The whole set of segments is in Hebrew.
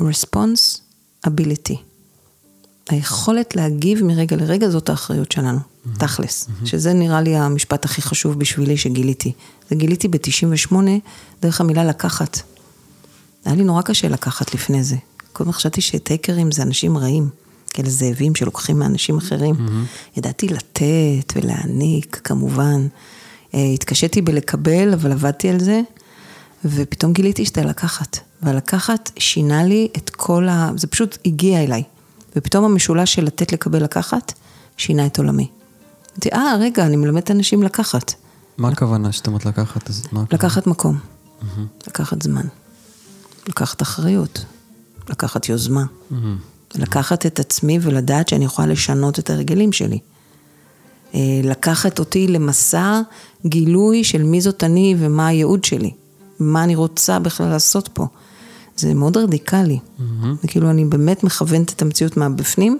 responsibility. היכולת להגיב מרגע לרגע זאת האחריות שלנו, mm-hmm. תכלס. Mm-hmm. שזה נראה לי המשפט הכי חשוב בשבילי שגיליתי. זה גיליתי ב-98 דרך המילה לקחת. היה לי נורא קשה לקחת לפני זה. קודם חשבתי שטייקרים זה אנשים רעים, כאלה זאבים שלוקחים מאנשים אחרים. Mm-hmm. ידעתי לתת ולהעניק, כמובן. אה, התקשיתי בלקבל, אבל עבדתי על זה, ופתאום גיליתי שאתה לקחת. והלקחת שינה לי את כל ה... זה פשוט הגיע אליי. ופתאום המשולש של לתת, לקבל, לקחת, שינה את עולמי. אמרתי, אה, רגע, אני מלמדת אנשים לקחת. מה הכוונה שאתה אומרת לקחת? לקחת מקום, לקחת זמן, לקחת אחריות, לקחת יוזמה, לקחת את עצמי ולדעת שאני יכולה לשנות את הרגלים שלי. אה, לקחת אותי למסע גילוי של מי זאת אני ומה הייעוד שלי, מה אני רוצה בכלל לעשות פה. זה מאוד רדיקלי. Mm-hmm. כאילו, אני באמת מכוונת את המציאות מהבפנים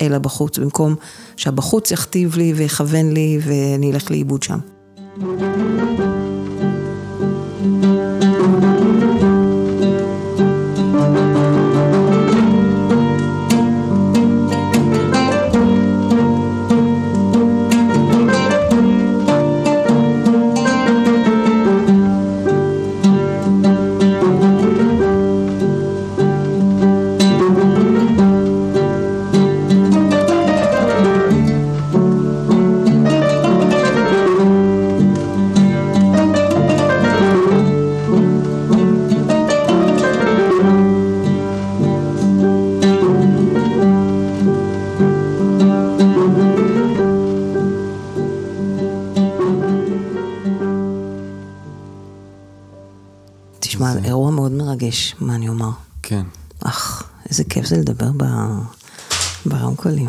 אל הבחוץ, במקום שהבחוץ יכתיב לי ויכוון לי ואני אלך לאיבוד שם. מה אני אומר? כן. אך, איזה כיף זה לדבר ב... ברמקולים.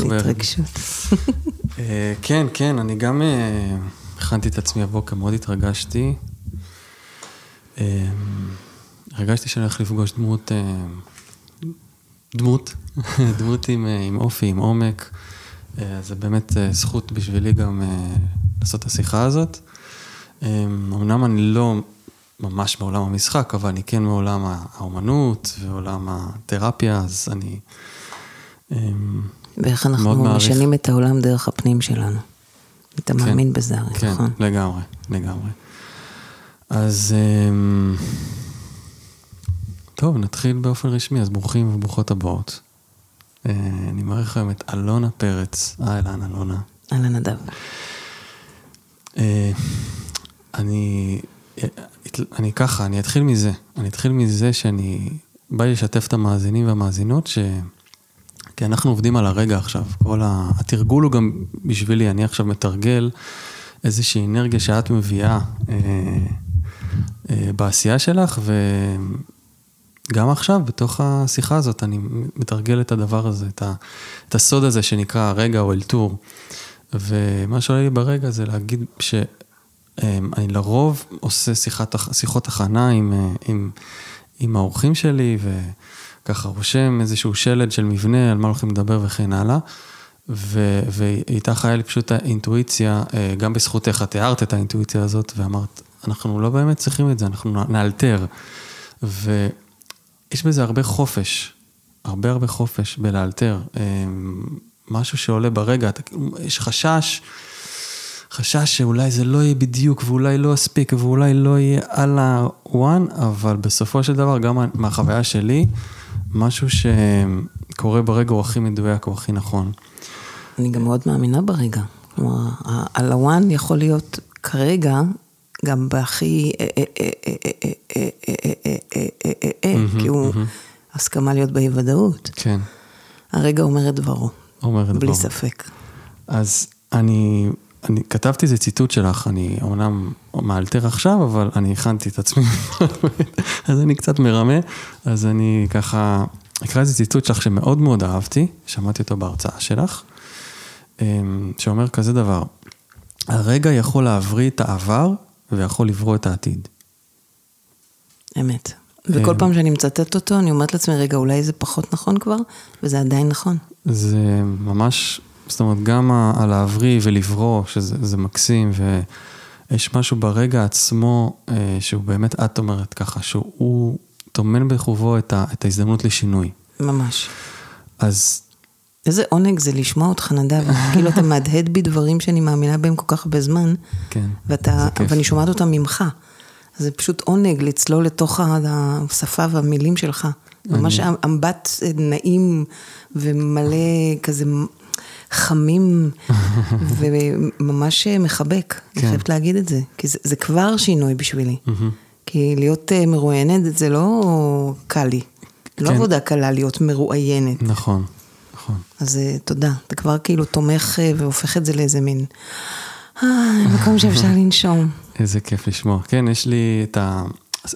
התרגשות. אה, כן, כן, אני גם אה, הכנתי את עצמי הבוקר, מאוד התרגשתי. אה, הרגשתי שאני הולך לפגוש דמות, דמות, דמות עם, עם אופי, עם עומק. זה באמת זכות בשבילי גם לעשות את השיחה הזאת. אמנם אני לא ממש מעולם המשחק, אבל אני כן מעולם האומנות ועולם התרפיה, אז אני אמ, ואיך אנחנו משנים את העולם דרך הפנים שלנו. אתה כן, מאמין בזה הרי, כן, נכון? כן, לגמרי, לגמרי. אז אמ, טוב, נתחיל באופן רשמי, אז ברוכים וברוכות הבאות. אה, אני מעריך היום את אלונה פרץ. אהלן, אלונה. אהלן, נדב. אה, אני אני ככה, אני אתחיל מזה. אני אתחיל מזה שאני בא לשתף את המאזינים והמאזינות, ש... כי אנחנו עובדים על הרגע עכשיו. כל ה... התרגול הוא גם בשבילי, אני עכשיו מתרגל איזושהי אנרגיה שאת מביאה אה, אה, בעשייה שלך, וגם עכשיו, בתוך השיחה הזאת, אני מתרגל את הדבר הזה, את, ה... את הסוד הזה שנקרא הרגע או אלתור. ומה שעולה לי ברגע זה להגיד ש... אמ, אני לרוב עושה שיחת, שיחות הכנה עם, אה, עם, עם האורחים שלי, וככה רושם איזשהו שלד של מבנה, על מה הולכים לדבר וכן הלאה. ו, ואיתך היה לי פשוט האינטואיציה, אה, גם בזכותך, את הערת את האינטואיציה הזאת, ואמרת, אנחנו לא באמת צריכים את זה, אנחנו נאלתר. ויש בזה הרבה חופש, הרבה הרבה חופש בלאלתר. אמ, משהו שעולה ברגע, יש חשש. חשש שאולי זה לא יהיה בדיוק, ואולי לא אספיק, ואולי לא יהיה על הוואן, אבל בסופו של דבר, גם מהחוויה שלי, משהו שקורה ברגע הוא הכי מדויק, הוא הכי נכון. אני גם מאוד מאמינה ברגע. כלומר, על הוואן יכול להיות כרגע גם בהכי, כי הוא הסכמה להיות באי ודאות. כן. הרגע אומר את דברו. אומר את דברו. בלי ספק. אז אני אני כתבתי איזה ציטוט שלך, אני אומנם מאלתר עכשיו, אבל אני הכנתי את עצמי, אז אני קצת מרמה, אז אני ככה אקרא איזה ציטוט שלך שמאוד מאוד אהבתי, שמעתי אותו בהרצאה שלך, אמ, שאומר כזה דבר, הרגע יכול להבריא את העבר ויכול לברוא את העתיד. אמת. וכל אמ, פעם שאני מצטט אותו, אני אומרת לעצמי, רגע, אולי זה פחות נכון כבר, וזה עדיין נכון. זה ממש זאת אומרת, גם על להבריא ולברוא, שזה מקסים, ויש משהו ברגע עצמו, אה, שהוא באמת, את אומרת ככה, שהוא טומן בחובו את, ה, את ההזדמנות לשינוי. ממש. אז איזה עונג זה לשמוע אותך, נדב. כאילו אתה מהדהד בי דברים שאני מאמינה בהם כל כך הרבה זמן. כן, ואתה. ואני שומעת אותם ממך. זה פשוט עונג לצלול לתוך השפה והמילים שלך. ממש אמבט נעים ומלא כזה חמים וממש מחבק. אני כן. חייבת להגיד את זה. כי זה, זה כבר שינוי בשבילי. כי להיות אה, מרואיינת זה לא קל לי. לא כן. עבודה קלה להיות מרואיינת. נכון, נכון. אז אה, תודה, אתה כבר כאילו תומך אה, והופך את זה לאיזה מין... אה, מקום שאפשר לנשום. איזה כיף לשמוע. כן, יש לי את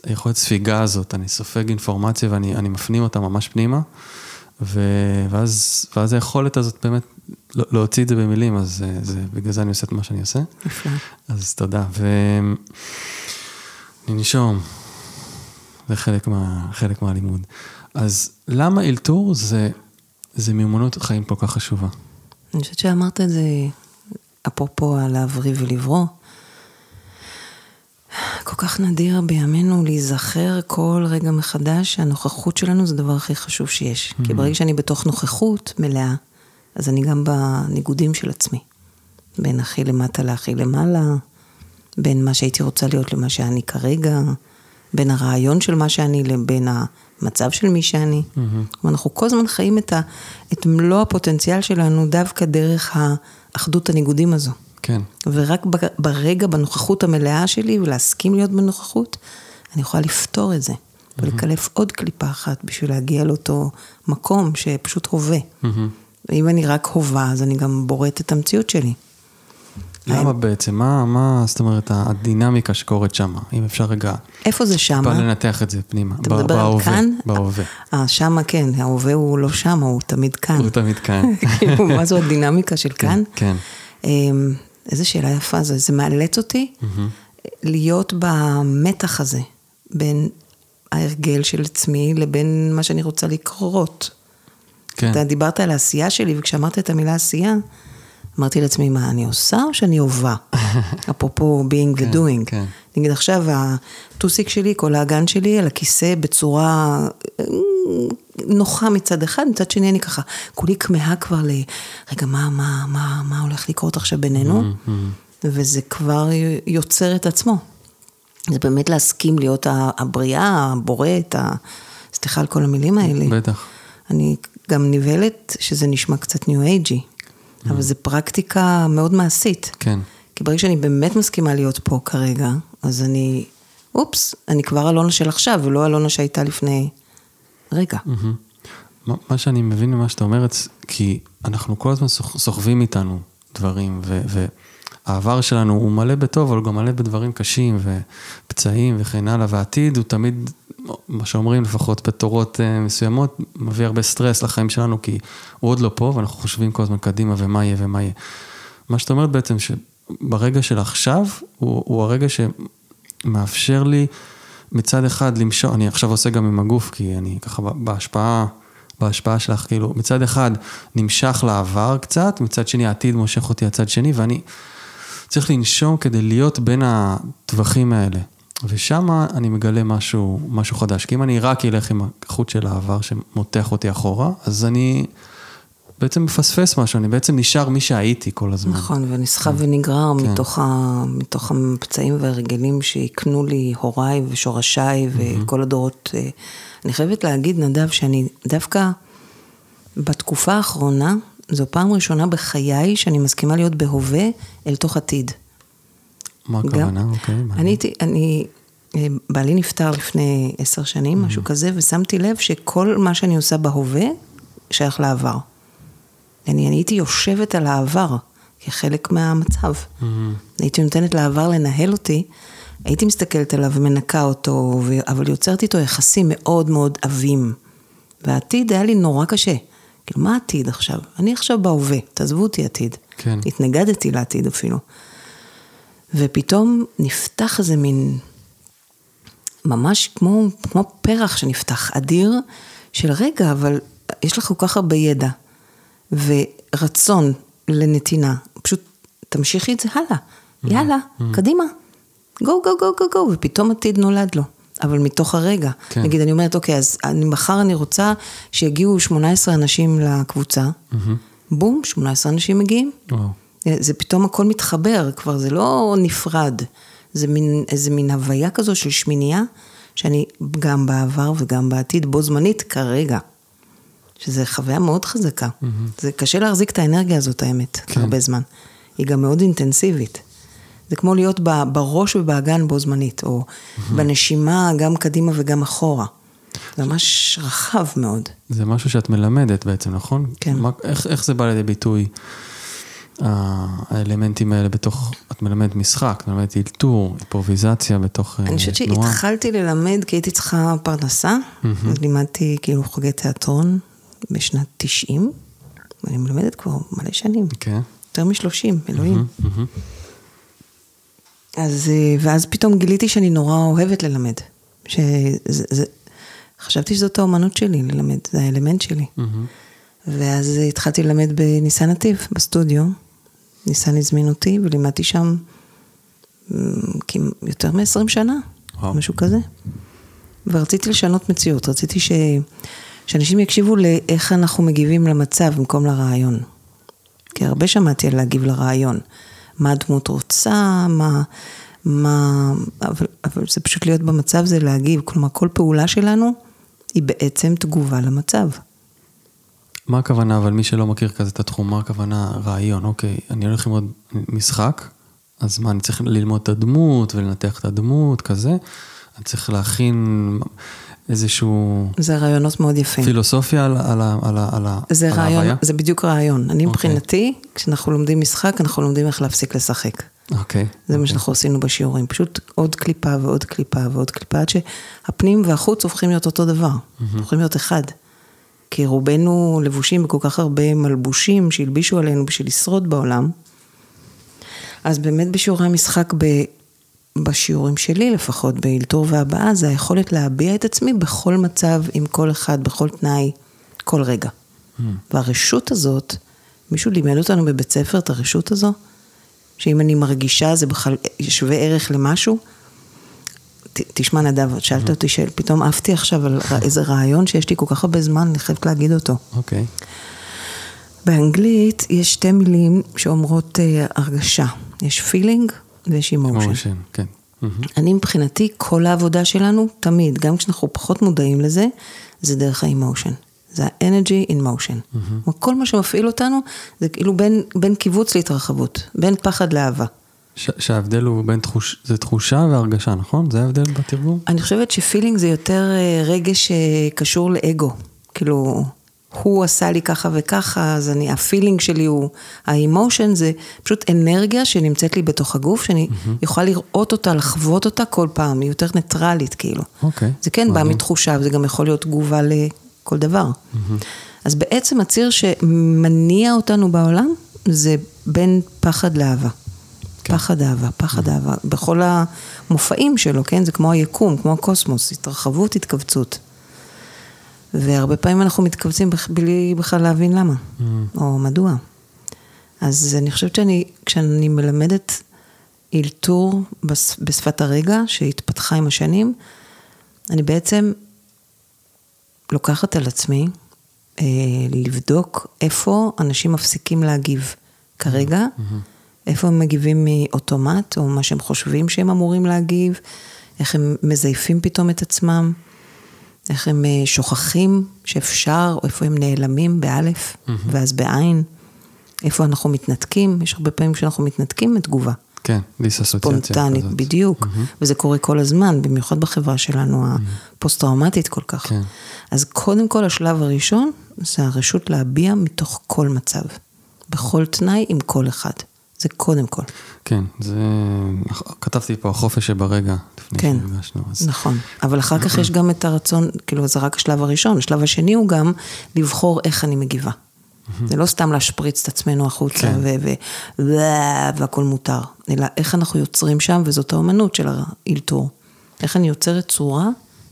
היכולת ספיגה הזאת, אני סופג אינפורמציה ואני אני מפנים אותה ממש פנימה, ו, ואז, ואז היכולת הזאת באמת לא- להוציא את זה במילים, אז זה, זה, בגלל זה אני עושה את מה שאני עושה. נפלא. אז תודה. וננשום, זה חלק, מה, חלק מהלימוד. אז למה אלתור זה, זה מיומנות חיים כל כך חשובה? אני חושבת שאמרת את זה, אפרופו על להבריא ולברוא. כל כך נדיר בימינו להיזכר כל רגע מחדש שהנוכחות שלנו זה הדבר הכי חשוב שיש. כי ברגע שאני בתוך נוכחות מלאה, אז אני גם בניגודים של עצמי. בין הכי למטה להכי למעלה, בין מה שהייתי רוצה להיות למה שאני כרגע, בין הרעיון של מה שאני לבין המצב של מי שאני. אנחנו כל הזמן חיים את, ה, את מלוא הפוטנציאל שלנו דווקא דרך האחדות הניגודים הזו. כן. ורק ברגע, בנוכחות המלאה שלי, ולהסכים להיות בנוכחות, אני יכולה לפתור את זה. ולקלף עוד קליפה אחת בשביל להגיע לאותו מקום שפשוט הווה. ואם אני רק הווה, אז אני גם בוראת את המציאות שלי. למה בעצם? מה, מה, זאת אומרת, הדינמיקה שקורית שם? אם אפשר רגע איפה זה טיפה שמה? לנתח את זה פנימה. אתה מדבר על כאן? בהווה. אה, שמה כן, ההווה הוא לא שמה, הוא תמיד כאן. הוא תמיד כאן. כאילו, מה זו הדינמיקה של כאן? כן. אמ, איזה שאלה יפה זה, זה מאלץ אותי להיות במתח הזה, בין ההרגל של עצמי לבין מה שאני רוצה לקרות. כן. אתה דיברת על העשייה שלי, וכשאמרת את המילה עשייה, אמרתי לעצמי, מה, אני עושה או שאני הווה? אפרופו being כן, ו-doing. כן. נגיד עכשיו, הטוסיק שלי, כל האגן שלי, על הכיסא בצורה אה, נוחה מצד אחד, מצד שני אני ככה, כולי כמהה כבר ל... רגע, מה, מה, מה, מה הולך לקרות עכשיו בינינו? Mm-hmm. וזה כבר יוצר את עצמו. זה באמת להסכים להיות הבריאה, הבוראת, ה... סליחה על כל המילים האלה. בטח. אני גם נבהלת שזה נשמע קצת ניו אייג'י, אבל זו פרקטיקה מאוד מעשית. כן. כי ברגע שאני באמת מסכימה להיות פה כרגע, אז אני, אופס, אני כבר אלונה של עכשיו, ולא אלונה שהייתה לפני רגע. מהמם. מה- שאני מבין ממה שאתה אומרת, כי אנחנו כל הזמן סוח- סוחבים איתנו דברים, ו- והעבר שלנו הוא מלא בטוב, אבל הוא גם מלא בדברים קשים ופצעים וכן הלאה, והעתיד הוא תמיד, מה שאומרים לפחות בתורות אה, מסוימות, מביא הרבה סטרס לחיים שלנו, כי הוא עוד לא פה, ואנחנו חושבים כל הזמן קדימה ומה יהיה ומה יהיה. מה שאתה אומרת בעצם, שברגע של עכשיו, הוא, הוא הרגע שמאפשר לי מצד אחד למשוך, אני עכשיו עושה גם עם הגוף, כי אני ככה בהשפעה, בהשפעה שלך, כאילו, מצד אחד נמשך לעבר קצת, מצד שני העתיד מושך אותי הצד שני, ואני צריך לנשום כדי להיות בין הטווחים האלה. ושם אני מגלה משהו, משהו חדש. כי אם אני רק אלך עם החוט של העבר שמותח אותי אחורה, אז אני בעצם מפספס משהו, אני בעצם נשאר מי שהייתי כל הזמן. נכון, ונסחב ונגרר כן. מתוך, ה, מתוך הפצעים וההרגלים שהקנו לי הוריי ושורשיי וכל הדורות. אה, אני חייבת להגיד, נדב, שאני דווקא בתקופה האחרונה, זו פעם ראשונה בחיי שאני מסכימה להיות בהווה אל תוך עתיד. מה הכוונה? אוקיי, מעניין. אני הייתי, אני, אה, בעלי נפטר לפני עשר שנים, משהו כזה, ושמתי לב שכל מה שאני עושה בהווה שייך לעבר. אני, אני הייתי יושבת על העבר כחלק מהמצב. הייתי נותנת לעבר לנהל אותי, הייתי מסתכלת עליו ומנקה אותו. אבל יוצרת איתו יחסים מאוד מאוד עבים. והעתיד היה לי נורא קשה. כאילו, מה העתיד עכשיו? אני עכשיו בהווה, תעזבו אותי עתיד. כן. התנגדתי לעתיד אפילו. ופתאום נפתח איזה מין, ממש כמו, כמו פרח שנפתח, אדיר, של רגע, אבל יש לך כל כך הרבה ידע, ורצון לנתינה, פשוט תמשיכי את זה הלאה, יאללה, קדימה, גו, גו, גו, גו, גו, ופתאום עתיד נולד לו. אבל מתוך הרגע. כן. נגיד, אני אומרת, אוקיי, אז אני, מחר אני רוצה שיגיעו 18 אנשים לקבוצה, בום, 18 אנשים מגיעים. וואו. זה פתאום הכל מתחבר, כבר זה לא נפרד. זה מין, איזה מין הוויה כזו של שמינייה, שאני גם בעבר וגם בעתיד, בו זמנית כרגע. שזה חוויה מאוד חזקה. זה קשה להחזיק את האנרגיה הזאת, האמת, כן. הרבה זמן. היא גם מאוד אינטנסיבית. זה כמו להיות בראש ובאגן בו זמנית, או בנשימה גם קדימה וגם אחורה. זה ממש רחב מאוד. זה משהו שאת מלמדת בעצם, נכון? כן. מה, איך, איך זה בא לידי ביטוי, האלמנטים האלה בתוך, את מלמדת משחק, את מלמדת אלתור, אימפרוביזציה בתוך אה, אני חושבת תנועה. שהתחלתי ללמד כי הייתי צריכה פרנסה, אז לימדתי כאילו חוגי תיאטרון בשנת 90, ואני מלמדת כבר מלא שנים, כן. יותר מ-30, אלוהים. אז, אה, ואז פתאום גיליתי שאני נורא אוהבת ללמד. שזה, זה, חשבתי שזאת האומנות שלי ללמד, זה האלמנט שלי. ואז אה, התחלתי ללמד בניסן נתיב, בסטודיו. ניסן הזמין אותי ולימדתי שם יותר מ-20 שנה, וואו. משהו כזה. ורציתי לשנות מציאות, רציתי ש... שאנשים יקשיבו לאיך אנחנו מגיבים למצב במקום לרעיון. כי הרבה שמעתי על להגיב לרעיון. מה הדמות רוצה, מה... מה... אבל, אבל זה פשוט להיות במצב, זה להגיב. כלומר, כל פעולה שלנו היא בעצם תגובה למצב. מה הכוונה, אבל מי שלא מכיר כזה את התחום, מה הכוונה רעיון? אוקיי, אני הולך ללמוד משחק, אז מה, אני צריך ללמוד את הדמות ולנתח את הדמות, כזה? אני צריך להכין איזשהו זה רעיונות מאוד יפים. פילוסופיה על, על, על, על, ה- זה על רעיון, ההוויה? זה בדיוק רעיון. אני אוקיי. מבחינתי, כשאנחנו לומדים משחק, אנחנו לומדים איך להפסיק לשחק. אוקיי. זה מה שאנחנו עשינו בשיעורים, פשוט עוד קליפה ועוד קליפה ועוד קליפה, עד שהפנים והחוץ הופכים להיות אותו דבר, הופכים להיות אחד. כי רובנו לבושים בכל כך הרבה מלבושים שהלבישו עלינו בשביל לשרוד בעולם. אז באמת בשיעורי המשחק, ב... בשיעורים שלי לפחות, באלתור והבעה, זה היכולת להביע את עצמי בכל מצב, עם כל אחד, בכל תנאי, כל רגע. והרשות הזאת, מישהו לימד אותנו בבית ספר את הרשות הזו, שאם אני מרגישה זה בכלל שווה ערך למשהו. ת, תשמע נדב, שאלת אותי שפתאום עפתי עכשיו על איזה רעיון שיש לי כל כך הרבה זמן, אני חייבת להגיד אותו. אוקיי. באנגלית יש שתי מילים שאומרות אה, הרגשה. יש feeling ויש emotion. כן. מהמם. אני מבחינתי, כל העבודה שלנו, תמיד, גם כשאנחנו פחות מודעים לזה, זה דרך ה emotion. זה ה-energy in motion. Mm-hmm. כל מה שמפעיל אותנו, זה כאילו בין, בין כיווץ להתרחבות, בין פחד לאהבה. ש- שההבדל הוא בין תחוש... זה תחושה והרגשה, נכון? זה ההבדל בתרגום? אני חושבת ש feeling זה יותר אה, רגש שקשור לאגו. כאילו, הוא עשה לי ככה וככה, אז אני, ה feeling שלי הוא, ה emotion זה פשוט אנרגיה שנמצאת לי בתוך הגוף, שאני יכולה לראות אותה, לחוות אותה כל פעם, היא יותר ניטרלית כאילו. אוקיי. זה כן בא. מתחושה, וזה גם יכול להיות תגובה לכל דבר. אז בעצם הציר שמניע אותנו בעולם, זה בין פחד לאהבה. פחד אהבה, פחד אהבה, בכל המופעים שלו, כן? זה כמו היקום, כמו הקוסמוס, התרחבות, התכווצות. והרבה פעמים אנחנו מתכווצים בלי בכלל להבין למה, או מדוע. אז אני חושבת שאני, כשאני מלמדת אלתור בש- בשפת הרגע, שהתפתחה עם השנים, אני בעצם לוקחת על עצמי אה, לבדוק איפה אנשים מפסיקים להגיב כרגע, איפה הם מגיבים מאוטומט, או מה שהם חושבים שהם אמורים להגיב, איך הם מזייפים פתאום את עצמם, איך הם אה, שוכחים שאפשר, או איפה הם נעלמים באלף, ואז בעין, איפה אנחנו מתנתקים, יש הרבה פעמים שאנחנו מתנתקים מתגובה. כן, דיסאסוציאציה ספונטנית, כזאת. בדיוק. וזה קורה כל הזמן, במיוחד בחברה שלנו הפוסט-טראומטית כל כך. כן. אז קודם כל, השלב הראשון, זה הרשות להביע מתוך כל מצב. בכל תנאי, עם כל אחד. זה קודם כל. כן, זה... כתבתי פה החופש שברגע, לפני כן, שנפגשנו. אז... נכון. אבל אחר כך יש גם את הרצון, כאילו, זה רק השלב הראשון. השלב השני הוא גם לבחור איך אני מגיבה. זה לא סתם להשפריץ את עצמנו החוצה כן. ו- ו- ו- והכל מותר, אלא איך אנחנו יוצרים שם, וזאת האומנות של האלתור. איך אני יוצרת צורה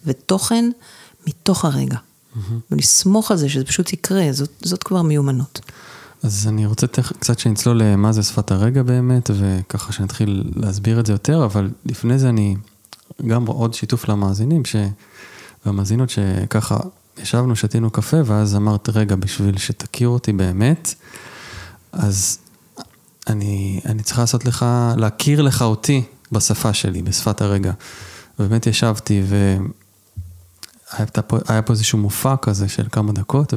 ותוכן מתוך הרגע. ולסמוך על זה שזה פשוט יקרה, זאת, זאת כבר מיומנות. אז אני רוצה תכף קצת שנצלול למה זה שפת הרגע באמת, וככה שנתחיל להסביר את זה יותר, אבל לפני זה אני גם עוד שיתוף למאזינים, ש... והמאזינות שככה ישבנו, שתינו קפה, ואז אמרת, רגע, בשביל שתכיר אותי באמת, אז אני, אני צריכה לעשות לך, להכיר לך אותי בשפה שלי, בשפת הרגע. ובאמת ישבתי, והיה פה, פה איזשהו מופע כזה של כמה דקות,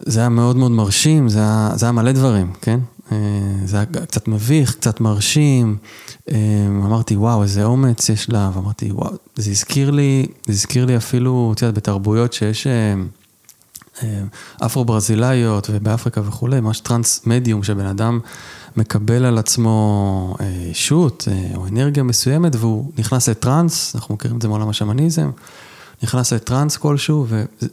וזה היה מאוד מאוד מרשים, זה היה, זה היה מלא דברים, כן? אה, זה היה קצת מביך, קצת מרשים. אה, אמרתי, וואו, איזה אומץ יש לה, ואמרתי, וואו, זה הזכיר לי, זה הזכיר לי אפילו, את יודעת, בתרבויות שיש אה, אפרו-ברזילאיות ובאפריקה וכולי, ממש טרנס מדיום, שבן אדם מקבל על עצמו שוט או אנרגיה מסוימת, והוא נכנס לטרנס, אנחנו מכירים את זה מעולם השמניזם. נכנס לטראנס כלשהו,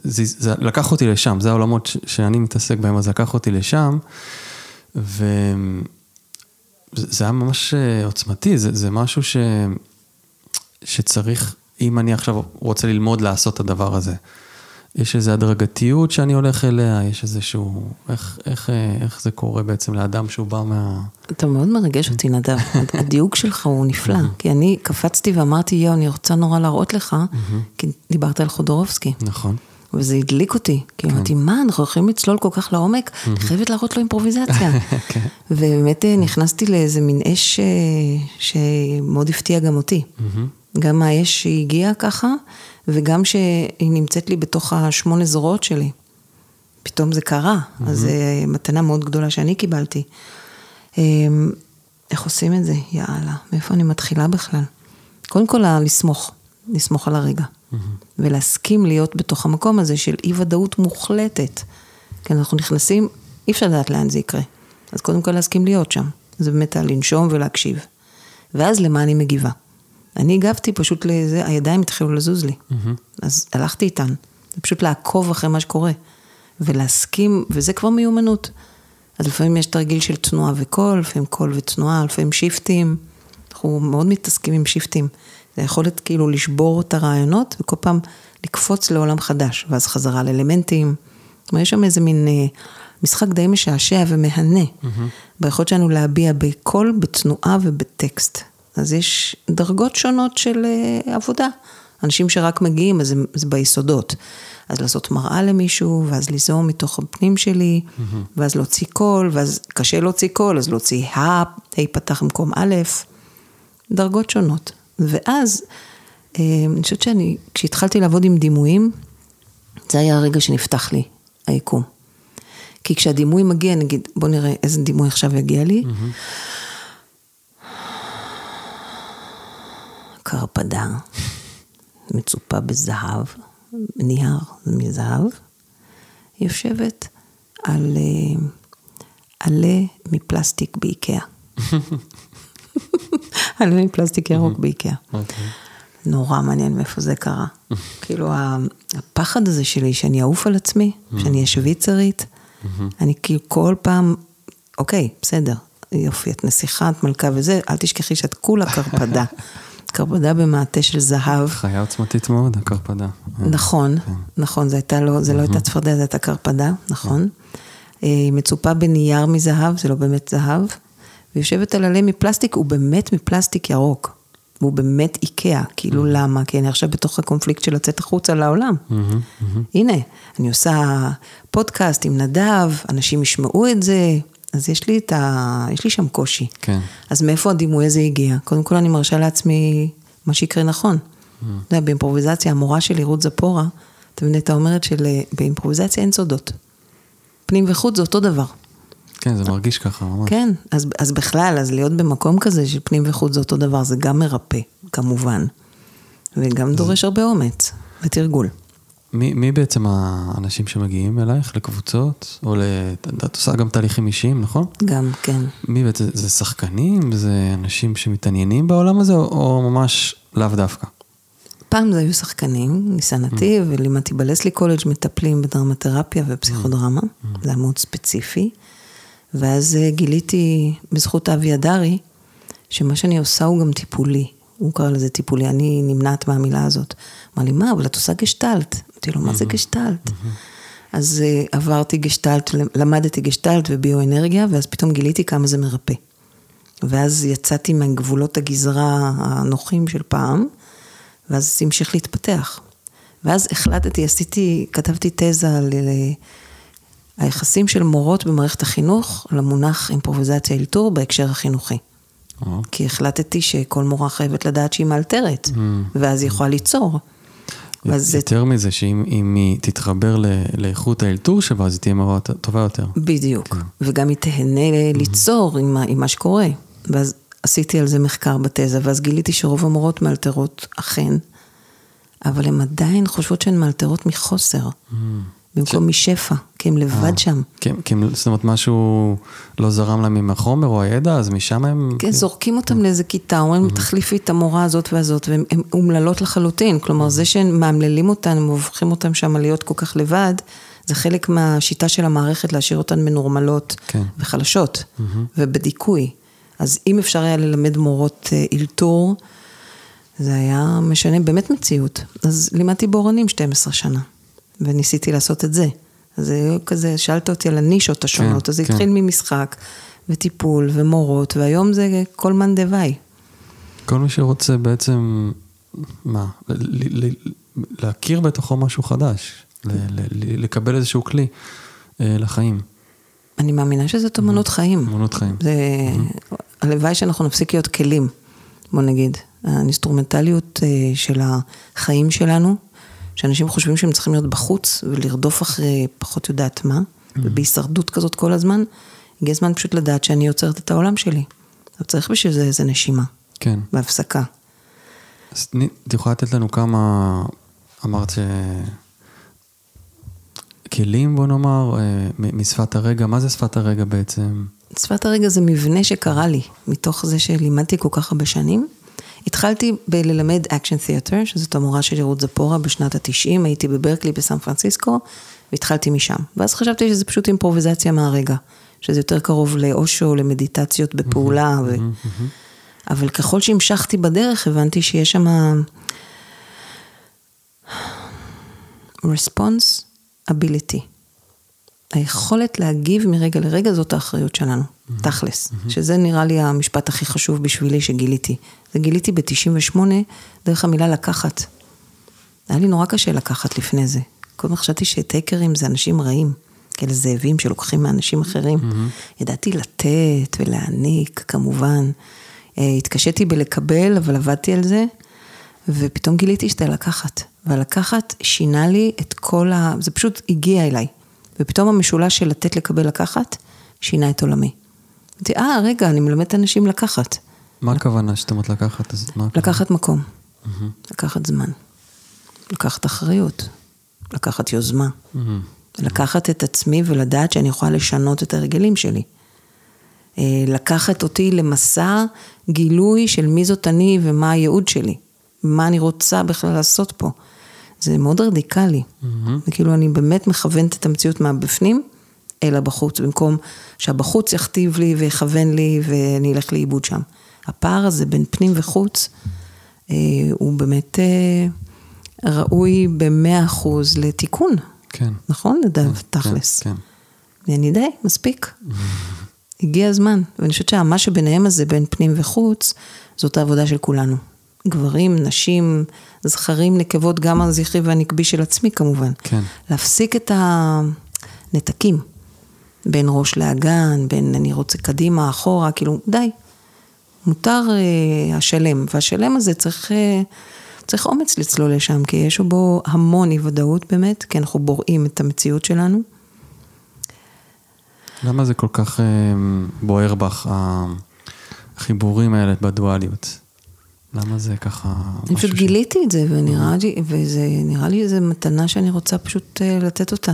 וזה לקח אותי לשם, זה העולמות שאני מתעסק בהם, אז לקח אותי לשם. וזה היה ממש אה, עוצמתי, זה, זה משהו ש, שצריך, אם אני עכשיו רוצה ללמוד לעשות את הדבר הזה. יש איזו הדרגתיות שאני הולך אליה, יש איזשהו, איך, איך, אה, איך זה קורה בעצם לאדם שהוא בא מה... אתה מאוד מרגש אותי, נדב. הדיוק שלך הוא נפלא, כי אני קפצתי ואמרתי, יואו, אני רוצה נורא להראות לך, כי דיברת על חודורובסקי. נכון. וזה הדליק אותי, כי כן. אמרתי, מה, אנחנו יכולים לצלול כל כך לעומק, אני חייבת להראות לו אימפרוביזציה. כן. ובאמת אה, נכנסתי לאיזה מין אש אה, שמאוד הפתיע גם אותי. גם האש שהגיעה ככה, וגם שהיא נמצאת לי בתוך השמונה זרועות שלי. פתאום זה קרה, אז זו אה, מתנה מאוד גדולה שאני קיבלתי. איך עושים את זה? יאללה, מאיפה אני מתחילה בכלל? קודם כל, לסמוך, לסמוך על הרגע. ולהסכים להיות בתוך המקום הזה של אי ודאות מוחלטת. כי אנחנו נכנסים, אי אפשר לדעת לאן זה יקרה. אז קודם כל להסכים להיות שם. זה באמת לנשום ולהקשיב. ואז למה אני מגיבה. אני הגבתי פשוט לזה, הידיים התחילו לזוז לי. Mm-hmm. אז הלכתי איתן. זה פשוט לעקוב אחרי מה שקורה. ולהסכים, וזה כבר מיומנות. אז לפעמים יש תרגיל של תנועה וקול, לפעמים קול ותנועה, לפעמים שיפטים. אנחנו מאוד מתעסקים עם shift-ים. זה יכולת כאילו לשבור את הרעיונות וכל פעם לקפוץ לעולם חדש, ואז חזרה לאלמנטים. זאת אומרת, יש שם איזה מין אה, משחק די משעשע ומהנה, mm-hmm. ביכולת שלנו להביע בקול, בתנועה ובטקסט. אז יש דרגות שונות של אה, עבודה. אנשים שרק מגיעים, אז זה ביסודות. אז לעשות מראה למישהו, ואז ליזום מתוך הפנים שלי, mm-hmm. ואז להוציא קול, ואז קשה להוציא קול, אז להוציא ה', ה' פתח במקום א', דרגות שונות. ואז, אה, אני חושבת שאני, כשהתחלתי לעבוד עם דימויים, זה היה הרגע שנפתח לי היקום. כי כשהדימוי מגיע, נגיד, בוא נראה איזה דימוי עכשיו יגיע לי. קרפדה, מצופה בזהב, נייר מזהב, יושבת על אה, עלה מפלסטיק באיקאה. עלה מפלסטיק ירוק באיקאה. אוקיי. נורא מעניין מאיפה זה קרה. כאילו, הפחד הזה שלי שאני אעוף על עצמי, שאני אהיה שוויצרית, אני כאילו כל פעם, אוקיי, בסדר, יופי, את נסיכה, את מלכה וזה, אל תשכחי שאת כולה קרפדה. קרפדה במעטה של זהב. חיה עוצמתית מאוד, הקרפדה. נכון, כן. נכון, זה לא, לא הייתה צפרדע, זה הייתה קרפדה, נכון. כן. אה, היא מצופה בנייר מזהב, זה לא באמת זהב. ויושבת על עלה מפלסטיק, הוא באמת מפלסטיק ירוק. והוא באמת איקאה, כאילו mm-hmm. למה? כי אני עכשיו בתוך הקונפליקט של לצאת החוצה לעולם. Mm-hmm, mm-hmm. הנה, אני עושה פודקאסט עם נדב, אנשים ישמעו את זה, אז יש לי את ה... יש לי שם קושי. כן. אז מאיפה הדימוי הזה הגיע? קודם כל אני מרשה לעצמי מה שיקרה נכון. Mm-hmm. אתה יודע, באימפרוביזציה, המורה שלי, רות זפורה, תמיד הייתה אומרת שבאימפרוביזציה אין סודות. פנים וחוץ זה אותו דבר. כן, זה מרגיש ככה, ממש. כן, אז, אז בכלל, אז להיות במקום כזה של פנים וחוץ זה אותו דבר, זה גם מרפא, כמובן. וגם זה... דורש הרבה אומץ ותרגול. מי, מי בעצם האנשים שמגיעים אלייך לקבוצות, או לת... את עושה גם תהליכים אישיים, נכון? גם, כן. מי בעצם, זה שחקנים? זה אנשים שמתעניינים בעולם הזה, או, או ממש לאו דווקא? פעם זה היו שחקנים, ניסנתי, mm. ולימדתי בלסלי קולג' מטפלים בדרמטרפיה ופסיכודרמה, mm. זה היה מאוד ספציפי. ואז אה, גיליתי, בזכות אבי אדרי, שמה שאני עושה הוא גם טיפולי. הוא קרא לזה טיפולי, אני נמנעת מהמילה הזאת. אמר לי, מה, אבל את עושה גשטלט. אמרתי לו, מה זה גשטלט? אז uh, עברתי גשטלט, למדתי גשטלט וביואנרגיה, ואז פתאום גיליתי כמה זה מרפא. ואז יצאתי מהגבולות הגזרה הנוחים של פעם, ואז זה המשיך להתפתח. ואז החלטתי, עשיתי, כתבתי תזה על היחסים של מורות במערכת החינוך למונח אימפרוביזציה אלתור בהקשר החינוכי. או. כי החלטתי שכל מורה חייבת לדעת שהיא מאלתרת, Mm. ואז היא יכולה ליצור. זה יותר מזה, שאם אם היא תתחבר ל- לאיכות האלתור שבה, אז היא תהיה ט- טובה יותר. בדיוק, וגם היא תהנה ליצור עם, עם מה שקורה. ואז עשיתי על זה מחקר בתזה, ואז גיליתי שרוב המורות מאלתרות אכן, אבל הן עדיין חושבות שהן מאלתרות מחוסר, במקום משפע, כי הן לבד שם. כי, הם- זאת אומרת, משהו לא זרם להם עם החומר או הידע, אז משם הם... כן, זורקים אותם לאיזה כיתה, אומרים, תחליפי את המורה הזאת והזאת, והן הן אומללות לחלוטין. כלומר, זה שהם מאמללים אותן, הם הופכים אותן שם להיות כל כך לבד, זה חלק מהשיטה של המערכת להשאיר אותן מנורמלות כן. וחלשות, ובדיכוי. אז אם אפשר היה ללמד מורות אה, אלתור, זה היה משנה באמת מציאות. אז לימדתי באורנים 12 שנה, וניסיתי לעשות את זה. אז זה היה כזה, שאלת אותי על הנישות השונות, כן, אז זה כן. התחיל ממשחק, וטיפול, ומורות, והיום זה כל מאן דוואי. כל מי שרוצה בעצם, מה, ל- ל- להכיר בתוכו משהו חדש, ל- לקבל איזשהו כלי אה, לחיים, אני מאמינה שזאת אמנות חיים. אמנות חיים. זה, הלוואי שאנחנו נפסיק להיות כלים, בוא נגיד. האינסטרומנטליות אה, של החיים שלנו, שאנשים חושבים שהם צריכים להיות בחוץ ולרדוף אחרי פחות יודעת מה, ובהישרדות כזאת כל הזמן, הגיע הזמן פשוט לדעת שאני יוצרת את העולם שלי. אבל צריך בשביל זה איזה נשימה, כן. בהפסקה. אז תני- את יכולה לתת לנו כמה, אמרת ש... כלים, בוא נאמר, אה, משפת הרגע, מה זה שפת הרגע בעצם? שפת הרגע זה מבנה שקרה לי, מתוך זה שלימדתי כל כך הרבה שנים. התחלתי בללמד Action Theater, שזאת המורה של רות זפורה בשנת ה-90, הייתי בברקלי בסן פרנסיסקו, והתחלתי משם. ואז חשבתי שזה פשוט אימפרוביזציה מהרגע, שזה יותר קרוב לאושו, למדיטציות בפעולה. ו... אבל ככל שהמשכתי בדרך, הבנתי שיש שם response ability. היכולת להגיב מרגע לרגע זאת האחריות שלנו, תכלס. שזה נראה לי המשפט הכי חשוב בשבילי שגיליתי. זה גיליתי ב-98 דרך המילה לקחת. היה לי נורא קשה לקחת לפני זה. הזמן חשבתי שטייקרים זה אנשים רעים, כאלה זאבים שלוקחים מאנשים אחרים. ידעתי לתת ולהעניק, כמובן. אה, התקשיתי בלקבל, אבל עבדתי על זה, ופתאום גיליתי שאתה לקחת. והלקחת שינה לי את כל ה... זה פשוט הגיע אליי. ופתאום המשולש של לתת, לקבל, לקחת, שינה את עולמי. אמרתי, אה, רגע, אני מלמדת אנשים לקחת. מה הכוונה שאתה אומרת לקחת? אז מה הכוונה? לקחת מקום, לקחת זמן, לקחת אחריות, לקחת יוזמה. לקחת את עצמי ולדעת שאני יכולה לשנות את הרגלים שלי. אה, לקחת אותי למסע גילוי של מי זאת אני ומה הייעוד שלי, מה אני רוצה בכלל לעשות פה. זה מאוד רדיקלי. וכאילו אני באמת מכוונת את המציאות מהבפנים אל הבחוץ, במקום שהבחוץ יכתיב לי ויכוון לי ואני אלך לאיבוד שם. הפער הזה בין פנים וחוץ, אה, הוא באמת אה, ראוי במאה אחוז לתיקון, כן. נכון? נדב, כן, תכלס. כן. אני די, מספיק. הגיע הזמן, ואני חושבת שהמה שביניהם הזה, בין פנים וחוץ, זאת העבודה של כולנו. גברים, נשים, זכרים, נקבות, גם הזכרי והנקבי של עצמי כמובן. כן. להפסיק את הנתקים בין ראש לאגן, בין אני רוצה קדימה, אחורה, כאילו, די. מותר אה, השלם, והשלם הזה צריך, אה, צריך אומץ לצלול לשם, כי יש בו המון אי ודאות באמת, כי אנחנו בוראים את המציאות שלנו. למה זה כל כך אה, בוער בך, החיבורים האלה בדואליות? למה זה ככה... אני פשוט ש- גיליתי את זה, ונראה לי, וזה נראה לי איזו מתנה שאני רוצה פשוט אה, לתת אותה.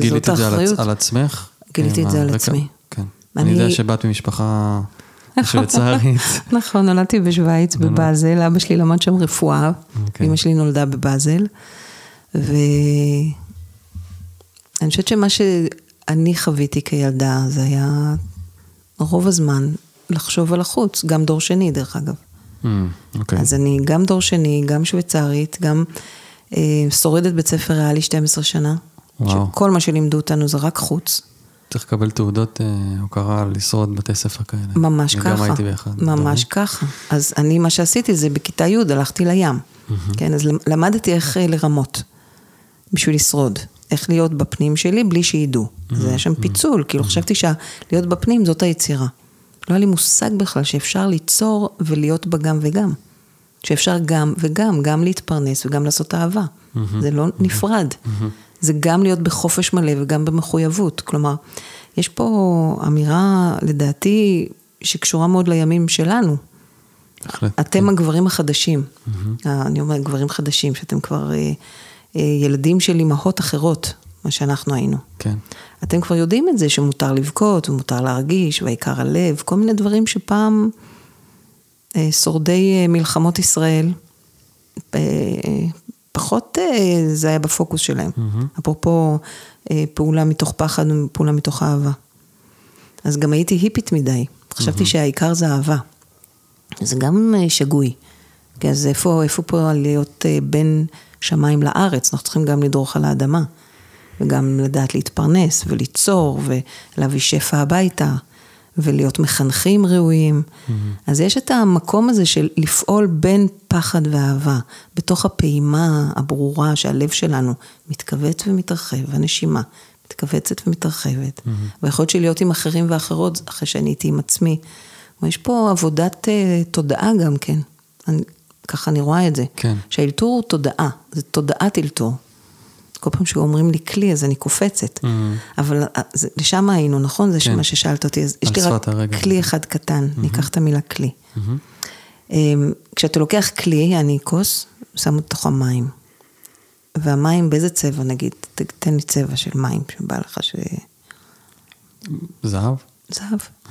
גילית את זה על, על עצמך? גיליתי את זה על? עצמי. כן. אני- אני יודע שבאת ממשפחה שוויצרית. נכון, נולדתי בשוויץ, בבאזל, אבא שלי למד שם רפואה, אוקיי. אמא שלי נולדה בבאזל, ואני חושבת שמה שאני חוויתי כילדה, זה היה רוב הזמן לחשוב על החוץ, גם דור שני דרך אגב. אמ, אוקיי. אז אני גם דור שני, גם שוויצרית, גם אה, שורדת בית ספר ריאלי 12 שנה. וואו. שכל מה שלימדו אותנו זה רק חוץ. צריך לקבל תעודות אה, הוקרה על לשרוד בתי ספר כאלה. ממש אני ככה. גם הייתי באחד. ממש דברים. ככה. אז אני, מה שעשיתי זה בכיתה י' הלכתי לים. כן, אז למדתי איך אה, לרמות, בשביל לשרוד. איך להיות בפנים שלי בלי שידעו. זה היה שם פיצול, כאילו חשבתי שלהיות בפנים זאת היצירה. לא היה לי מושג בכלל שאפשר ליצור ולהיות בגם וגם. שאפשר גם וגם, גם להתפרנס וגם לעשות אהבה. זה לא נפרד. זה גם להיות בחופש מלא וגם במחויבות. כלומר, יש פה אמירה, לדעתי, שקשורה מאוד לימים שלנו. בהחלט. אתם הגברים החדשים. אני אומרת גברים חדשים, שאתם כבר אה, אה, ילדים של אימהות אחרות, מה שאנחנו היינו. כן. אתם כבר יודעים את זה שמותר לבכות ומותר להרגיש, והעיקר הלב, כל מיני דברים שפעם אה, שורדי אה, מלחמות ישראל, אה, פחות אה, זה היה בפוקוס שלהם. אפרופו אה, פעולה מתוך פחד ופעולה מתוך אהבה. אז גם הייתי היפית מדי, חשבתי שהעיקר זה אהבה. זה גם אה, שגוי. כי אז איפה, איפה פה להיות אה, בין שמיים לארץ? אנחנו צריכים גם לדרוך על האדמה. וגם לדעת להתפרנס וליצור ולהביא שפע הביתה ולהיות מחנכים ראויים. Mm-hmm. אז יש את המקום הזה של לפעול בין פחד ואהבה, בתוך הפעימה הברורה שהלב שלנו מתכווץ ומתרחב, הנשימה מתכווצת ומתרחבת. Mm-hmm. ויכול להיות שלהיות עם אחרים ואחרות אחרי שאני הייתי עם עצמי. יש פה עבודת uh, תודעה גם כן. אני, ככה אני רואה את זה. כן. שהאלתור הוא תודעה, זה תודעת אלתור. כל פעם שאומרים לי כלי, אז אני קופצת. Mm. אבל זה, לשם היינו, נכון? זה כן. מה ששאלת אותי. אז יש לי רק הרגע. כלי אחד קטן, mm-hmm. ניקח את המילה כלי. Mm-hmm. כשאתה לוקח כלי, אני כוס, שם לתוכו מים. והמים באיזה צבע, נגיד? תן לי צבע של מים שבא לך ש... זהב? זהב. Mm-hmm.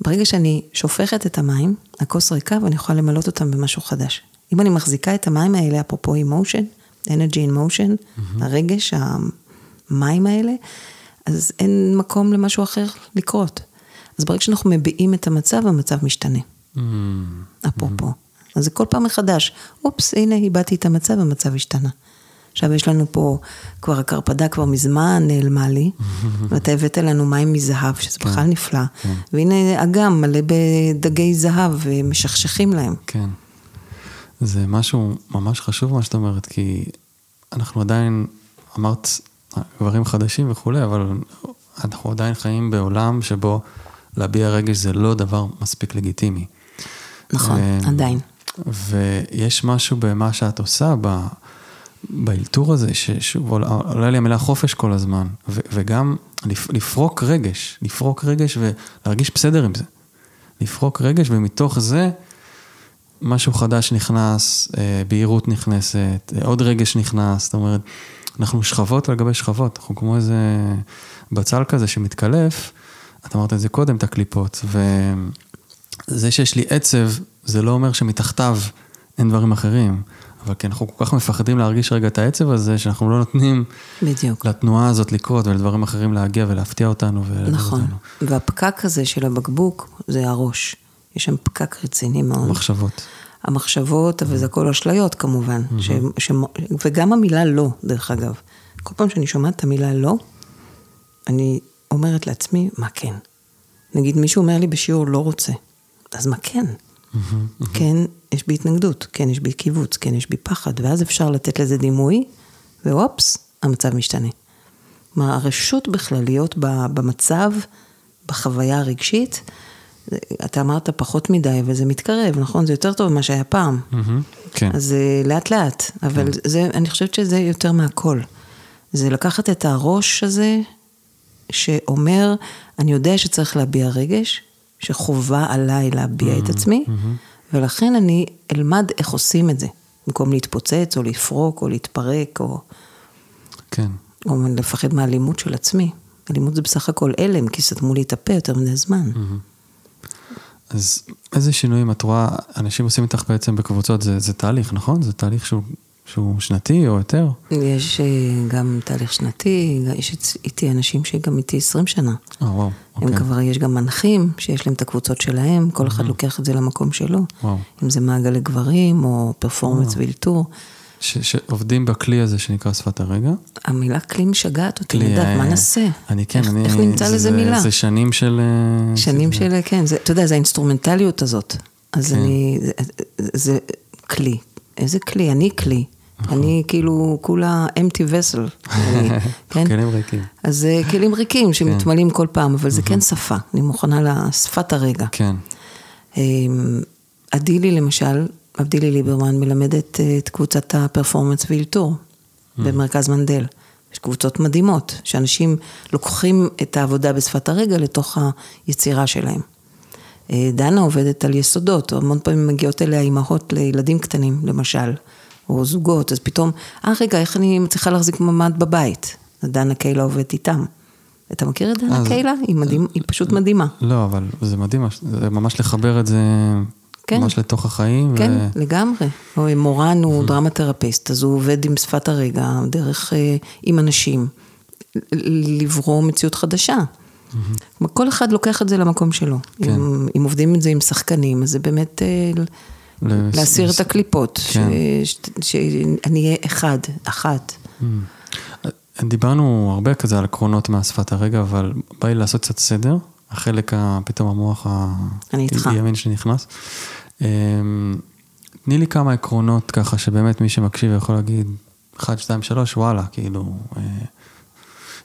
ברגע שאני שופכת את המים, הכוס ריקה ואני יכולה למלות אותם במשהו חדש. אם אני מחזיקה את המים האלה, אפרופו emotion, energy in motion, mm-hmm. הרגש, המים האלה, אז אין מקום למשהו אחר לקרות. אז ברגע שאנחנו מביעים את המצב, המצב משתנה. Mm-hmm. אפרופו. Mm-hmm. אז זה כל פעם מחדש. אופס, הנה, איבדתי את המצב, המצב השתנה. עכשיו יש לנו פה, כבר הקרפדה כבר מזמן נעלמה לי, ואתה הבאת לנו מים מזהב, שזה בכלל כן, נפלא. כן. והנה אגם מלא בדגי זהב, ומשכשכים להם. כן. זה משהו ממש חשוב מה שאת אומרת, כי אנחנו עדיין, אמרת, גברים חדשים וכולי, אבל אנחנו עדיין חיים בעולם שבו להביע רגש זה לא דבר מספיק לגיטימי. נכון, ו... עדיין. ויש משהו במה שאת עושה, ב... באלתור הזה, ששוב, עולה לי המילה חופש כל הזמן, ו- וגם לפרוק רגש, לפרוק רגש ולהרגיש בסדר עם זה. לפרוק רגש, ומתוך זה משהו חדש נכנס, אה, בהירות נכנסת, אה, עוד רגש נכנס, זאת אומרת, אנחנו שכבות על גבי שכבות, אנחנו כמו איזה בצל כזה שמתקלף, את אמרת את זה קודם, את הקליפות, וזה שיש לי עצב, זה לא אומר שמתחתיו אין דברים אחרים. אבל כי אנחנו כל כך מפחדים להרגיש רגע את העצב הזה, שאנחנו לא נותנים בדיוק. לתנועה הזאת לקרות ולדברים אחרים להגיע ולהפתיע אותנו. נכון, אותנו. והפקק הזה של הבקבוק זה הראש. יש שם פקק רציני מאוד. מחשבות. המחשבות, אבל זה הכל אשליות כמובן. Mm-hmm. ש, ש, וגם המילה לא, דרך אגב. כל פעם שאני שומעת את המילה לא, אני אומרת לעצמי, מה כן? נגיד מישהו אומר לי בשיעור לא רוצה, אז מה כן? Mm-hmm, כן, יש בי התנגדות, כן, יש בי קיבוץ, כן, יש בי פחד, ואז אפשר לתת לזה דימוי, ואופס, המצב משתנה. כלומר, הרשות בכלל להיות במצב, בחוויה הרגשית, אתה אמרת פחות מדי, וזה מתקרב, נכון? זה יותר טוב ממה שהיה פעם. Mm-hmm, כן. אז לאט לאט, אבל כן. זה, אני חושבת שזה יותר מהכל. זה לקחת את הראש הזה, שאומר, אני יודע שצריך להביע רגש, שחובה עליי להביע mm-hmm, את עצמי, mm-hmm. ולכן אני אלמד איך עושים את זה, במקום להתפוצץ או לפרוק או להתפרק או... כן. או לפחד מהאלימות של עצמי. אלימות זה בסך הכל הלם, כי סתמו לי את הפה יותר מדי זמן. Mm-hmm. אז איזה שינויים את רואה, אנשים עושים איתך בעצם בקבוצות, זה, זה תהליך, נכון? זה תהליך שהוא שהוא שנתי או יותר? יש אה, גם תהליך שנתי, יש איתי אנשים שגם איתי 20 שנה. אה, וואו, אוקיי. הם כבר, יש גם מנחים שיש להם את הקבוצות שלהם, כל אחד לוקח את זה למקום שלו. וואו. אם זה מעגל לגברים או פרפורמנס ואילתור. ש, שעובדים בכלי הזה שנקרא שפת הרגע. המילה כלי משגעת אותי, כלי, אני יודעת, אה, מה נעשה? אני כן, איך, אני... איך נמצא זה, לזה זה, מילה? זה שנים של... אה, שנים של, כן, זה, אתה יודע, זה האינסטרומנטליות הזאת. אז כן. אני, זה, זה, זה כלי. איזה כלי? אני כלי. נכון. אני כאילו כולה empty vessel. אני, כן? כלים ריקים. אז כלים ריקים שמתמלאים כל פעם, אבל זה כן שפה. אני מוכנה לשפת הרגע. כן. אמ, אדילי למשל, אבדילי ליברמן מלמדת אה, את קבוצת הפרפורמנס ואילתור במרכז מנדל. יש קבוצות מדהימות, שאנשים לוקחים את העבודה בשפת הרגע לתוך היצירה שלהם. אה, דנה עובדת על יסודות, המון פעמים מגיעות אליה אימהות לילדים קטנים, למשל, או זוגות, אז פתאום, אה רגע, איך אני מצליחה להחזיק ממ"ד בבית? דנה קיילה עובדת איתם. אתה מכיר את דנה אז- קיילה? היא, מדהים, היא פשוט מדהימה. לא, אבל זה מדהים, זה ממש לחבר את זה כן. ממש לתוך החיים. כן, ו... לגמרי. מורן הוא דרמתרפיסט, אז הוא עובד עם שפת הרגע, דרך, אה, עם אנשים, לברוא מציאות חדשה. כלומר, כל אחד לוקח את זה למקום שלו. כן. אם, אם עובדים את זה עם שחקנים, אז זה באמת אה, לס- להסיר לס- את הקליפות, כן. ש- ש- שאני אהיה אחד, אחת. דיברנו הרבה כזה על עקרונות מהשפת הרגע, אבל בא לי לעשות קצת סדר. החלק, פתאום המוח. הימין שנכנס. אמ, תני לי כמה עקרונות ככה שבאמת מי שמקשיב יכול להגיד, 1, 2, 3, וואלה, כאילו, אה,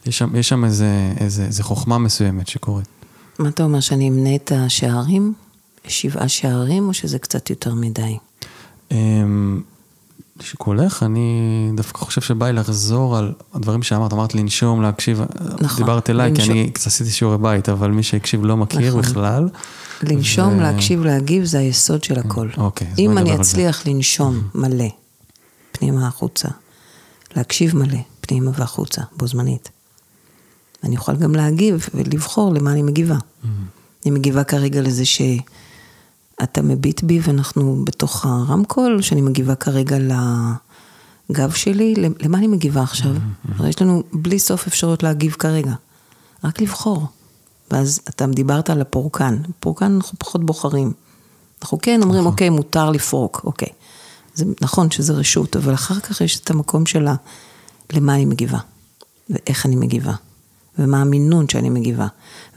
יש שם, יש שם איזה, איזה, איזה חוכמה מסוימת שקורית. מה אתה אומר, שאני אמנה את השערים? שבעה שערים, או שזה קצת יותר מדי? לשיקולך, אני דווקא חושב שבא לי לחזור על הדברים שאמרת, אמרת לנשום, להקשיב, נכון, דיברת אליי, כי לנשום. אני קצת עשיתי שיעורי בית, אבל מי שהקשיב לא מכיר נכון. בכלל. לנשום, ו- להקשיב, להגיב, זה היסוד של הכל. אוקיי, אז אם אני. אצליח לנשום מלא, פנימה החוצה, להקשיב מלא, פנימה והחוצה, בו זמנית, אני אוכל גם להגיב ולבחור למה אני מגיבה. אני מגיבה כרגע לזה שאתה מביט בי ואנחנו בתוך הרמקול, שאני מגיבה כרגע לגב שלי, למה אני מגיבה עכשיו? הרי יש לנו בלי סוף אפשרות להגיב כרגע. רק לבחור. ואז אתה דיברת על הפורקן. פורקן אנחנו פחות בוחרים. אנחנו כן אומרים, אוקיי, מותר לפרוק, אוקיי. זה נכון שזה רשות, אבל אחר כך יש את המקום שלה, למה אני מגיבה, ואיך אני מגיבה, ומה המינון שאני מגיבה,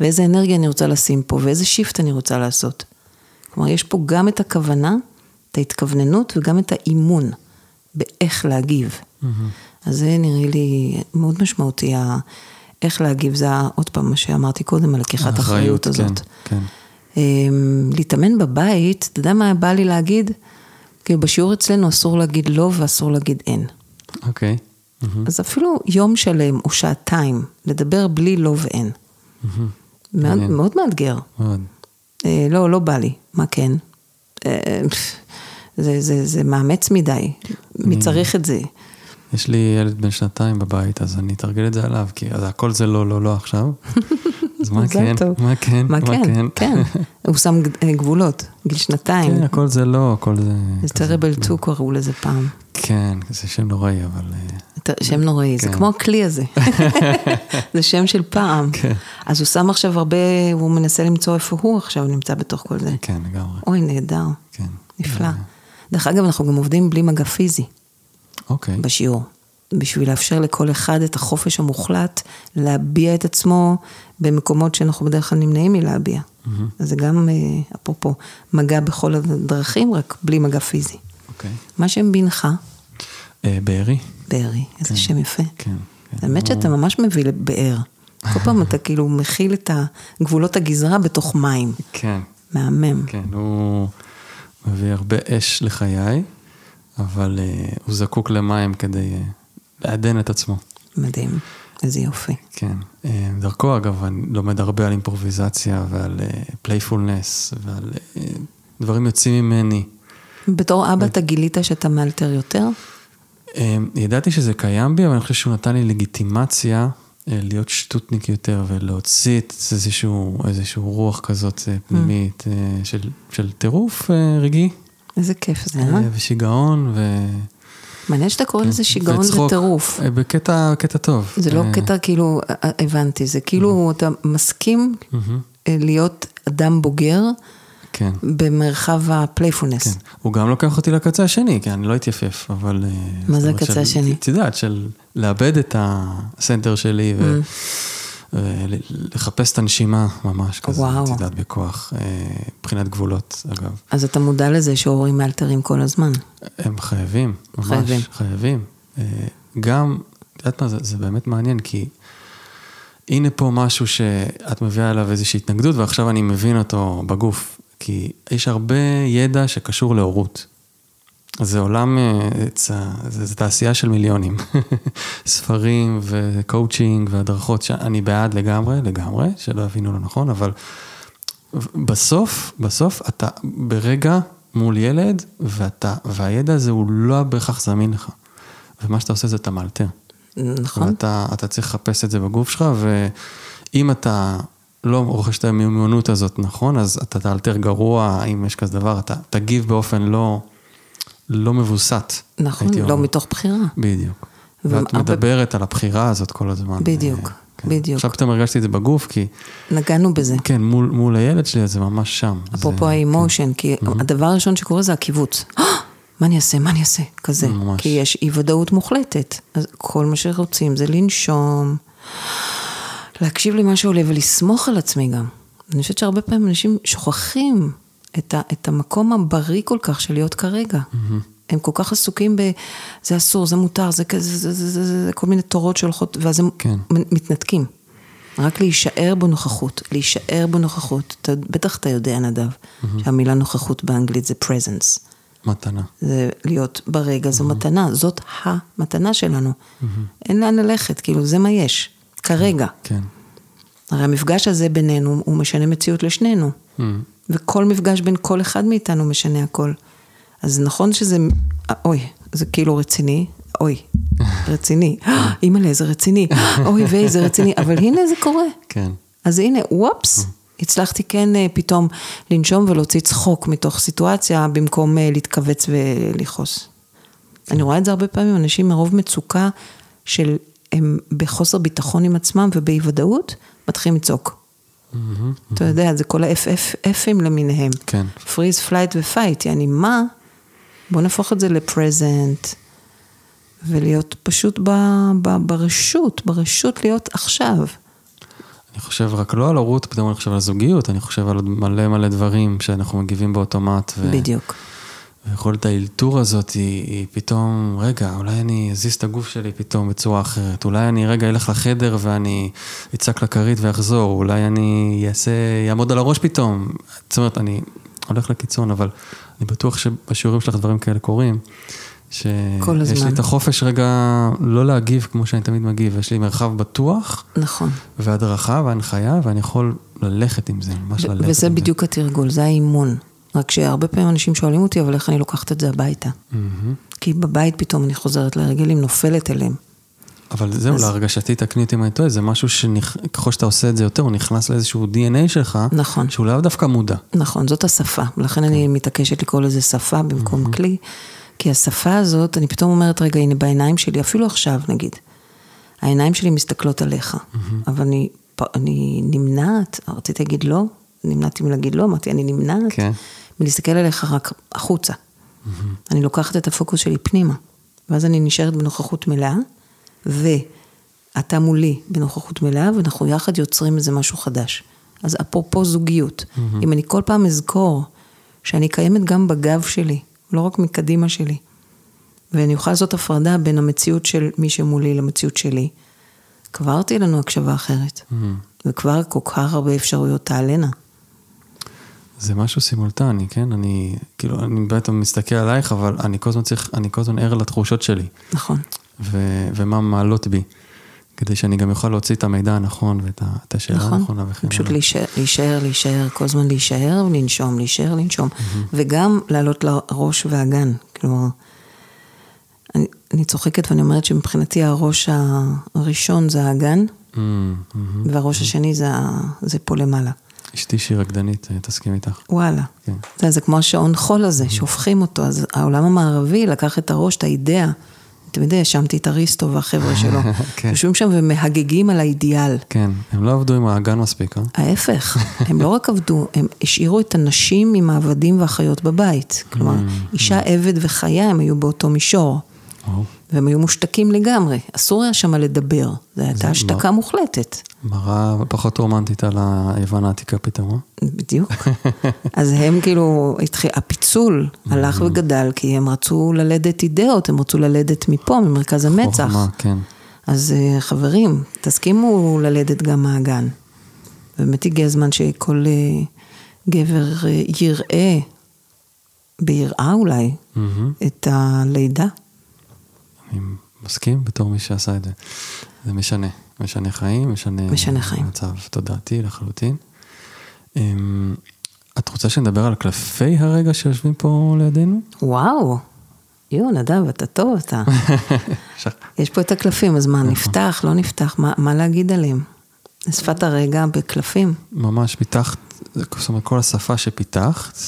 ואיזה אנרגיה אני רוצה לשים פה, ואיזה שיפט אני רוצה לעשות. כלומר, יש פה גם את הכוונה, את ההתכווננות, וגם את האימון באיך להגיב. אז זה נראה לי מאוד משמעותי, איך להגיב, זה עוד פעם מה שאמרתי קודם, על לקיחת האחריות הזאת. כן, כן. אמ, להתאמן בבית, אתה יודע מה בא לי להגיד? כאילו בשיעור אצלנו אסור להגיד לא ואסור להגיד אין. אוקיי. מהמם, אז אפילו יום שלם או שעתיים, לדבר בלי לא ואין. מהמם. מאוד. מאוד מאתגר. מאוד. אה, לא, לא בא לי, מה כן? אה, זה, זה, זה מאמץ מדי, מי צריך את זה? יש לי ילד בן שנתיים בבית, אז אני אתרגל את זה עליו, כי אז הכל זה לא, לא, לא עכשיו. אז מה מזל כן? מה כן? מה כן? כן. הוא שם אה, גבולות, גיל שנתיים. כן, הכל זה לא, הכל זה... זה כזה- terrible 2 קראו לזה פעם. כן, זה שם נוראי, אבל... אה, שם נוראי, זה כן. כמו הכלי הזה. זה שם של פעם. כן. אז הוא שם עכשיו הרבה, הוא מנסה למצוא איפה הוא עכשיו נמצא בתוך כל זה. כן, לגמרי. אוי, נהדר, כן. נפלא. אה, דרך אגב, אנחנו גם עובדים בלי מגע פיזי אוקיי. בשיעור. בשביל לאפשר לכל אחד את החופש המוחלט להביע את עצמו במקומות שאנחנו בדרך כלל נמנעים מלהביע. אז זה גם, אה, אפרופו, מגע בכל הדרכים, רק בלי מגע פיזי. אוקיי. מה שם בנך? אה, בארי? בארי, איזה שם יפה. כן. כן. האמת שאתה ממש מביא לבאר. כל פעם אתה כאילו מכיל את גבולות הגזרה בתוך מים. כן. מהמם. כן, הוא מביא הרבה אש לחיי, אבל אה, הוא זקוק למים כדי אה, לעדן את עצמו. מדהים. איזה יופי. כן. אה, דרכו, אגב, אני לומד הרבה על אימפרוביזציה ועל playfulness ועל אה, דברים יוצאים ממני. בתור אבא אתה גילית שאתה מאלתר יותר? אה, ידעתי שזה קיים בי, אבל אני חושב שהוא נתן לי לגיטימציה אה, להיות שטותניק יותר ולהוציא את איזשהו, איזשהו רוח כזאת אה, פנימית אה, של, של טירוף אה, רגעי איזה כיף זה, אה? אה, ושיגעון ו... מעניין שאתה קורא לזה שיגעון וצחוק. וטירוף. אה, בקטע קטע טוב. זה לא אה, קטע כאילו, אה, הבנתי, זה כאילו אתה מסכים להיות אדם בוגר, כן. במרחב ה playfulness. כן. הוא גם לוקח אותי לקצה השני, כי אני לא אתייפייף, אבל... מה זה הקצה השני? את יודעת, של לאבד את ה center שלי ו... ולחפש את הנשימה ממש כזה, וואו. את יודעת, בכוח, אה, מבחינת גבולות, אגב. אז אתה מודע לזה שהורים מאלתרים כל הזמן. הם חייבים, ממש, חייבים. חייבים. אה, גם, את יודעת מה, זה, זה באמת מעניין, כי הנה פה משהו שאת מביאה אליו איזושהי התנגדות, ועכשיו אני מבין אותו בגוף. כי יש הרבה ידע שקשור להורות. זה עולם, אה, זה, זה, זה תעשייה של מיליונים. ספרים וקואוצ'ינג והדרכות, שאני בעד לגמרי, לגמרי, שלא יבינו לא נכון, אבל בסוף, בסוף אתה ברגע מול ילד, ואתה, והידע הזה הוא לא בהכרח זמין לך. ומה שאתה עושה זה אתה מאלתר. נכון? ואתה אתה צריך לחפש את זה בגוף שלך, ואם אתה לא רוכש את המיומנות הזאת נכון, אז אתה תאלתר גרוע, אם יש כזה דבר, אתה תגיב באופן לא, לא מבוסת. נכון, לא אומר. מתוך בחירה. בדיוק. ואת והרבה- מדברת על הבחירה הזאת כל הזמן. בדיוק, אה, כן. בדיוק. עכשיו פתאום הרגשתי את זה בגוף, כי נגענו בזה. כן, מול, מול הילד שלי, זה ממש שם. אפרופו זה, כן. האימושן, כי הדבר הראשון שקורה זה הקיבוץ. "אה, מה אני אעשה, מה אני אעשה? כזה. ממש. כי יש אי ודאות מוחלטת. אז כל מה שרוצים זה לנשום, להקשיב למה שעולה ולסמוך על עצמי גם. אני חושבת שהרבה פעמים אנשים שוכחים את, ה, את המקום הבריא כל כך של להיות כרגע. הם כל כך עסוקים ב... זה אסור, זה מותר, זה כזה, זה, זה, זה, זה, זה כל מיני תורות שהולכות, ואז הם כן. מתנתקים. רק להישאר בנוכחות, להישאר בנוכחות. אתה, בטח אתה יודע, נדב, שהמילה נוכחות באנגלית זה presence. מתנה. זה להיות ברגע, זו מתנה, זאת המתנה שלנו. אין לאן ללכת, כאילו, זה מה יש, כרגע. כן. הרי המפגש הזה בינינו, הוא משנה מציאות לשנינו. וכל מפגש בין כל אחד מאיתנו משנה הכל. אז נכון שזה, אוי, זה כאילו רציני, אוי, רציני, אימא'לה, זה רציני, אוי ויי, זה רציני, אבל הנה זה קורה. כן. אז הנה, וופס, הצלחתי כן אה, פתאום לנשום ולהוציא צחוק מתוך סיטואציה, במקום אה, להתכווץ ולכעוס. אני רואה את זה הרבה פעמים, אנשים מרוב מצוקה של הם בחוסר ביטחון עם עצמם ובאי ודאות, מתחילים לצעוק. אתה יודע, זה כל ה-FFF ים למיניהם. כן. freeze, flight ו fight, יעני מה? בוא נהפוך את זה ל present, ולהיות פשוט ב, ב, ברשות, ברשות להיות עכשיו. אני חושב רק לא על הורות, פתאום אני חושב על זוגיות, אני חושב על מלא מלא דברים שאנחנו מגיבים באוטומט. ו... בדיוק. ויכולת האלתור הזאת היא, היא פתאום, רגע, אולי אני אזיז את הגוף שלי פתאום בצורה אחרת, אולי אני רגע אלך לחדר ואני אצעק לכרית ואחזור, אולי אני אעשה, יעמוד על הראש פתאום. זאת אומרת, אני הולך לקיצון, אבל אני בטוח שבשיעורים שלך דברים כאלה קורים. כל שיש לי הזמן. את החופש רגע לא להגיב כמו שאני תמיד מגיב, יש לי מרחב בטוח נכון. והדרכה והנחיה, ואני יכול ללכת עם זה, ממש ללכת וזה עם בדיוק התרגול, זה האימון. רק שהרבה פעמים אנשים שואלים אותי, אבל איך אני לוקחת את זה הביתה? מהמם. כי בבית פתאום אני חוזרת להרגלים, נופלת אליהם. אבל זהו, אז- להרגשתי, תקני אותי אם אני טועה, זה משהו שככל שאתה עושה את זה יותר, הוא נכנס לאיזשהו DNA שלך, נכון. שהוא לאו דווקא מודע. נכון, זאת השפה. לכן אני מתעקשת לקרוא לזה שפה במקום כלי. כי השפה הזאת, אני פתאום אומרת, רגע, הנה בעיניים שלי, אפילו עכשיו נגיד, העיניים שלי מסתכלות עליך, אבל אני, אני נמנעת, רציתי להגיד לא, נמנעתי מלהגיד לא, אמרתי, אני נמנעת כן. מלהסתכל עליך רק החוצה. אני לוקחת את הפוקוס שלי פנימה, ואז אני נשארת בנוכחות מלאה, ואתה מולי בנוכחות מלאה, ואנחנו יחד יוצרים איזה משהו חדש. אז אפרופו זוגיות, אם אני כל פעם אזכור שאני קיימת גם בגב שלי, לא רק מקדימה שלי, ואני אוכל לעשות הפרדה בין המציאות של מי שמולי למציאות שלי, כבר תהיה לנו הקשבה אחרת. וכבר כל כך הרבה אפשרויות תעלנה. זה משהו סימולטני, כן? אני, כאילו, אני באמת מסתכל עלייך, אבל אני כל הזמן צריך, אני כל הזמן ער לתחושות שלי, נכון. ו, ומה מעלות בי, כדי שאני גם אוכל להוציא את המידע הנכון ואת ה- את השאלה נכון. הנכונה וכן פשוט הלאה. להישאר, להישאר, להישאר, כל הזמן להישאר ולנשום, להישאר, לנשום. וגם לעלות לראש והגן. כלומר, אני, אני צוחקת ואני אומרת שמבחינתי הראש הראשון זה האגן, Mm, מהמם. והראש השני זה, זה פה למעלה. אשתי שהיא רקדנית, אה, תסכים איתך. וואלה. כן. זה, זה כמו השעון חול הזה, שהופכים אותו. אז העולם המערבי לקח את הראש, את האידאה, תמיד האשמתי את אריסטו והחבר'ה שלו. כן. יושבים שם ומהגגים על האידיאל. כן, הם לא עבדו עם האגן מספיק, אה? ההפך, הם לא רק עבדו, הם השאירו את הנשים עם העבדים והחיות בבית. כלומר, אישה, עבד וחיה, הם היו באותו מישור. והם היו מושתקים לגמרי, אסור היה שם לדבר, זו הייתה השתקה מוחלטת. מראה פחות רומנטית על היוון העתיקה פתאום, אה? בדיוק. אז הם כאילו, התחיל, הפיצול הלך וגדל, כי הם רצו ללדת אידאות, הם רצו ללדת מפה, ממרכז המצח. חוכמה, כן. אז אה, חברים, תסכימו ללדת גם מהגן. באמת הגיע הזמן שכל אה, גבר אה, יראה, ביראה אולי. את הלידה. אני מסכים בתור מי שעשה את זה. זה משנה, משנה חיים, משנה... משנה חיים. מצב תודעתי לחלוטין. אמ, את רוצה שנדבר על קלפי הרגע שיושבים פה לידינו? וואו, יואו, נדב, אתה טוב אתה. יש פה את הקלפים, אז מה, נפתח, לא נפתח, מה, מה להגיד עליהם? שפת הרגע בקלפים. ממש פיתחת, זאת אומרת, כל השפה שפיתחת,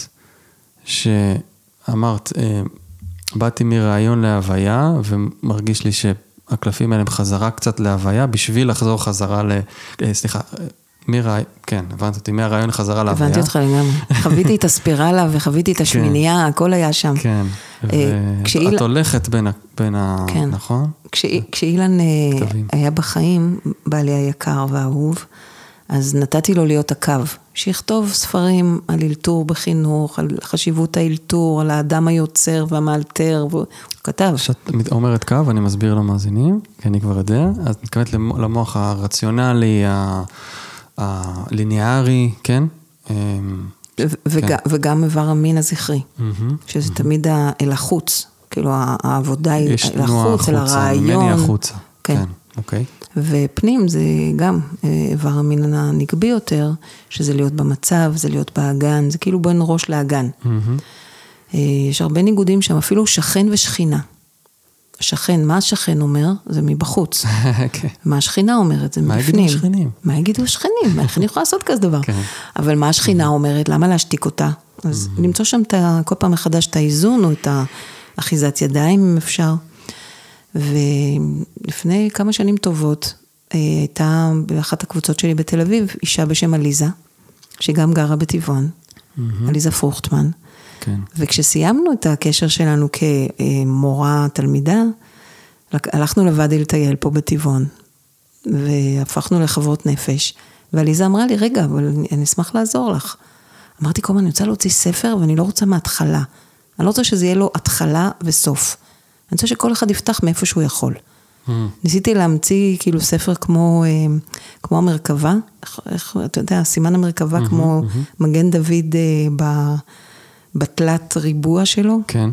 שאמרת, אה, באתי מרעיון להוויה, ומרגיש לי שהקלפים האלה הם חזרה קצת להוויה, בשביל לחזור חזרה ל... אה, סליחה, מרעיון, כן, הבנת אותי, מהרעיון חזרה להוויה. הבנתי אותך לגמרי. חוויתי את הספירלה וחוויתי את השמינייה, הכל היה שם. כן, אה, ואת הולכת בין ה... כן. נכון? כשאי- כשאילן אה. היה בחיים, בעלי היקר והאהוב, אז נתתי לו להיות הקו, שיכתוב ספרים על אלתור בחינוך, על חשיבות האלתור, על האדם היוצר והמאלתר, והוא כתב. כשאת אומרת קו, אני מסביר למאזינים, כי אני כבר יודע, אז את מתכוונת למ- למוח הרציונלי, הליניארי, כן? אמ, וג- וגם איבר המין הזכרי. שזה תמיד אל החוץ, כאילו העבודה היא יש אל תנועה החוץ, אל החוצה, הרעיון. ממני החוצה. כן. כן, אוקיי. ופנים זה גם אה, איבר המין הנגבי יותר, שזה להיות במצב, זה להיות באגן, זה כאילו בין ראש לאגן. מהמם. אה, יש הרבה ניגודים שם, אפילו שכן ושכינה. שכן, מה השכן אומר? זה מבחוץ. כן. מה השכינה אומרת? זה מה מבפנים. יגידו השכנים? מה יגידו השכנים? איך אני יכולה לעשות כזה דבר? כן. אבל מה השכינה אומרת? למה להשתיק אותה? אז למצוא שם כל פעם מחדש את האיזון, או את האחיזת ידיים, אם אפשר. ולפני כמה שנים טובות, אה, הייתה באחת הקבוצות שלי בתל אביב, אישה בשם עליזה, שגם גרה בטבעון, עליזה פרוכטמן. כן. וכשסיימנו את הקשר שלנו כמורה-תלמידה, הלכנו לוואדי לטייל פה בטבעון, והפכנו לחברות נפש. ועליזה אמרה לי, רגע, אבל אני אשמח לעזור לך. אמרתי, כל הזמן, אני רוצה להוציא ספר ואני לא רוצה מההתחלה. אני לא רוצה שזה יהיה לו התחלה וסוף. אני רוצה שכל אחד יפתח מאיפה שהוא יכול. ניסיתי להמציא כאילו ספר כמו, אה, כמו המרכבה, איך, איך, אתה יודע, סימן המרכבה כמו מגן דוד אה, ב, בתלת ריבוע שלו, כן.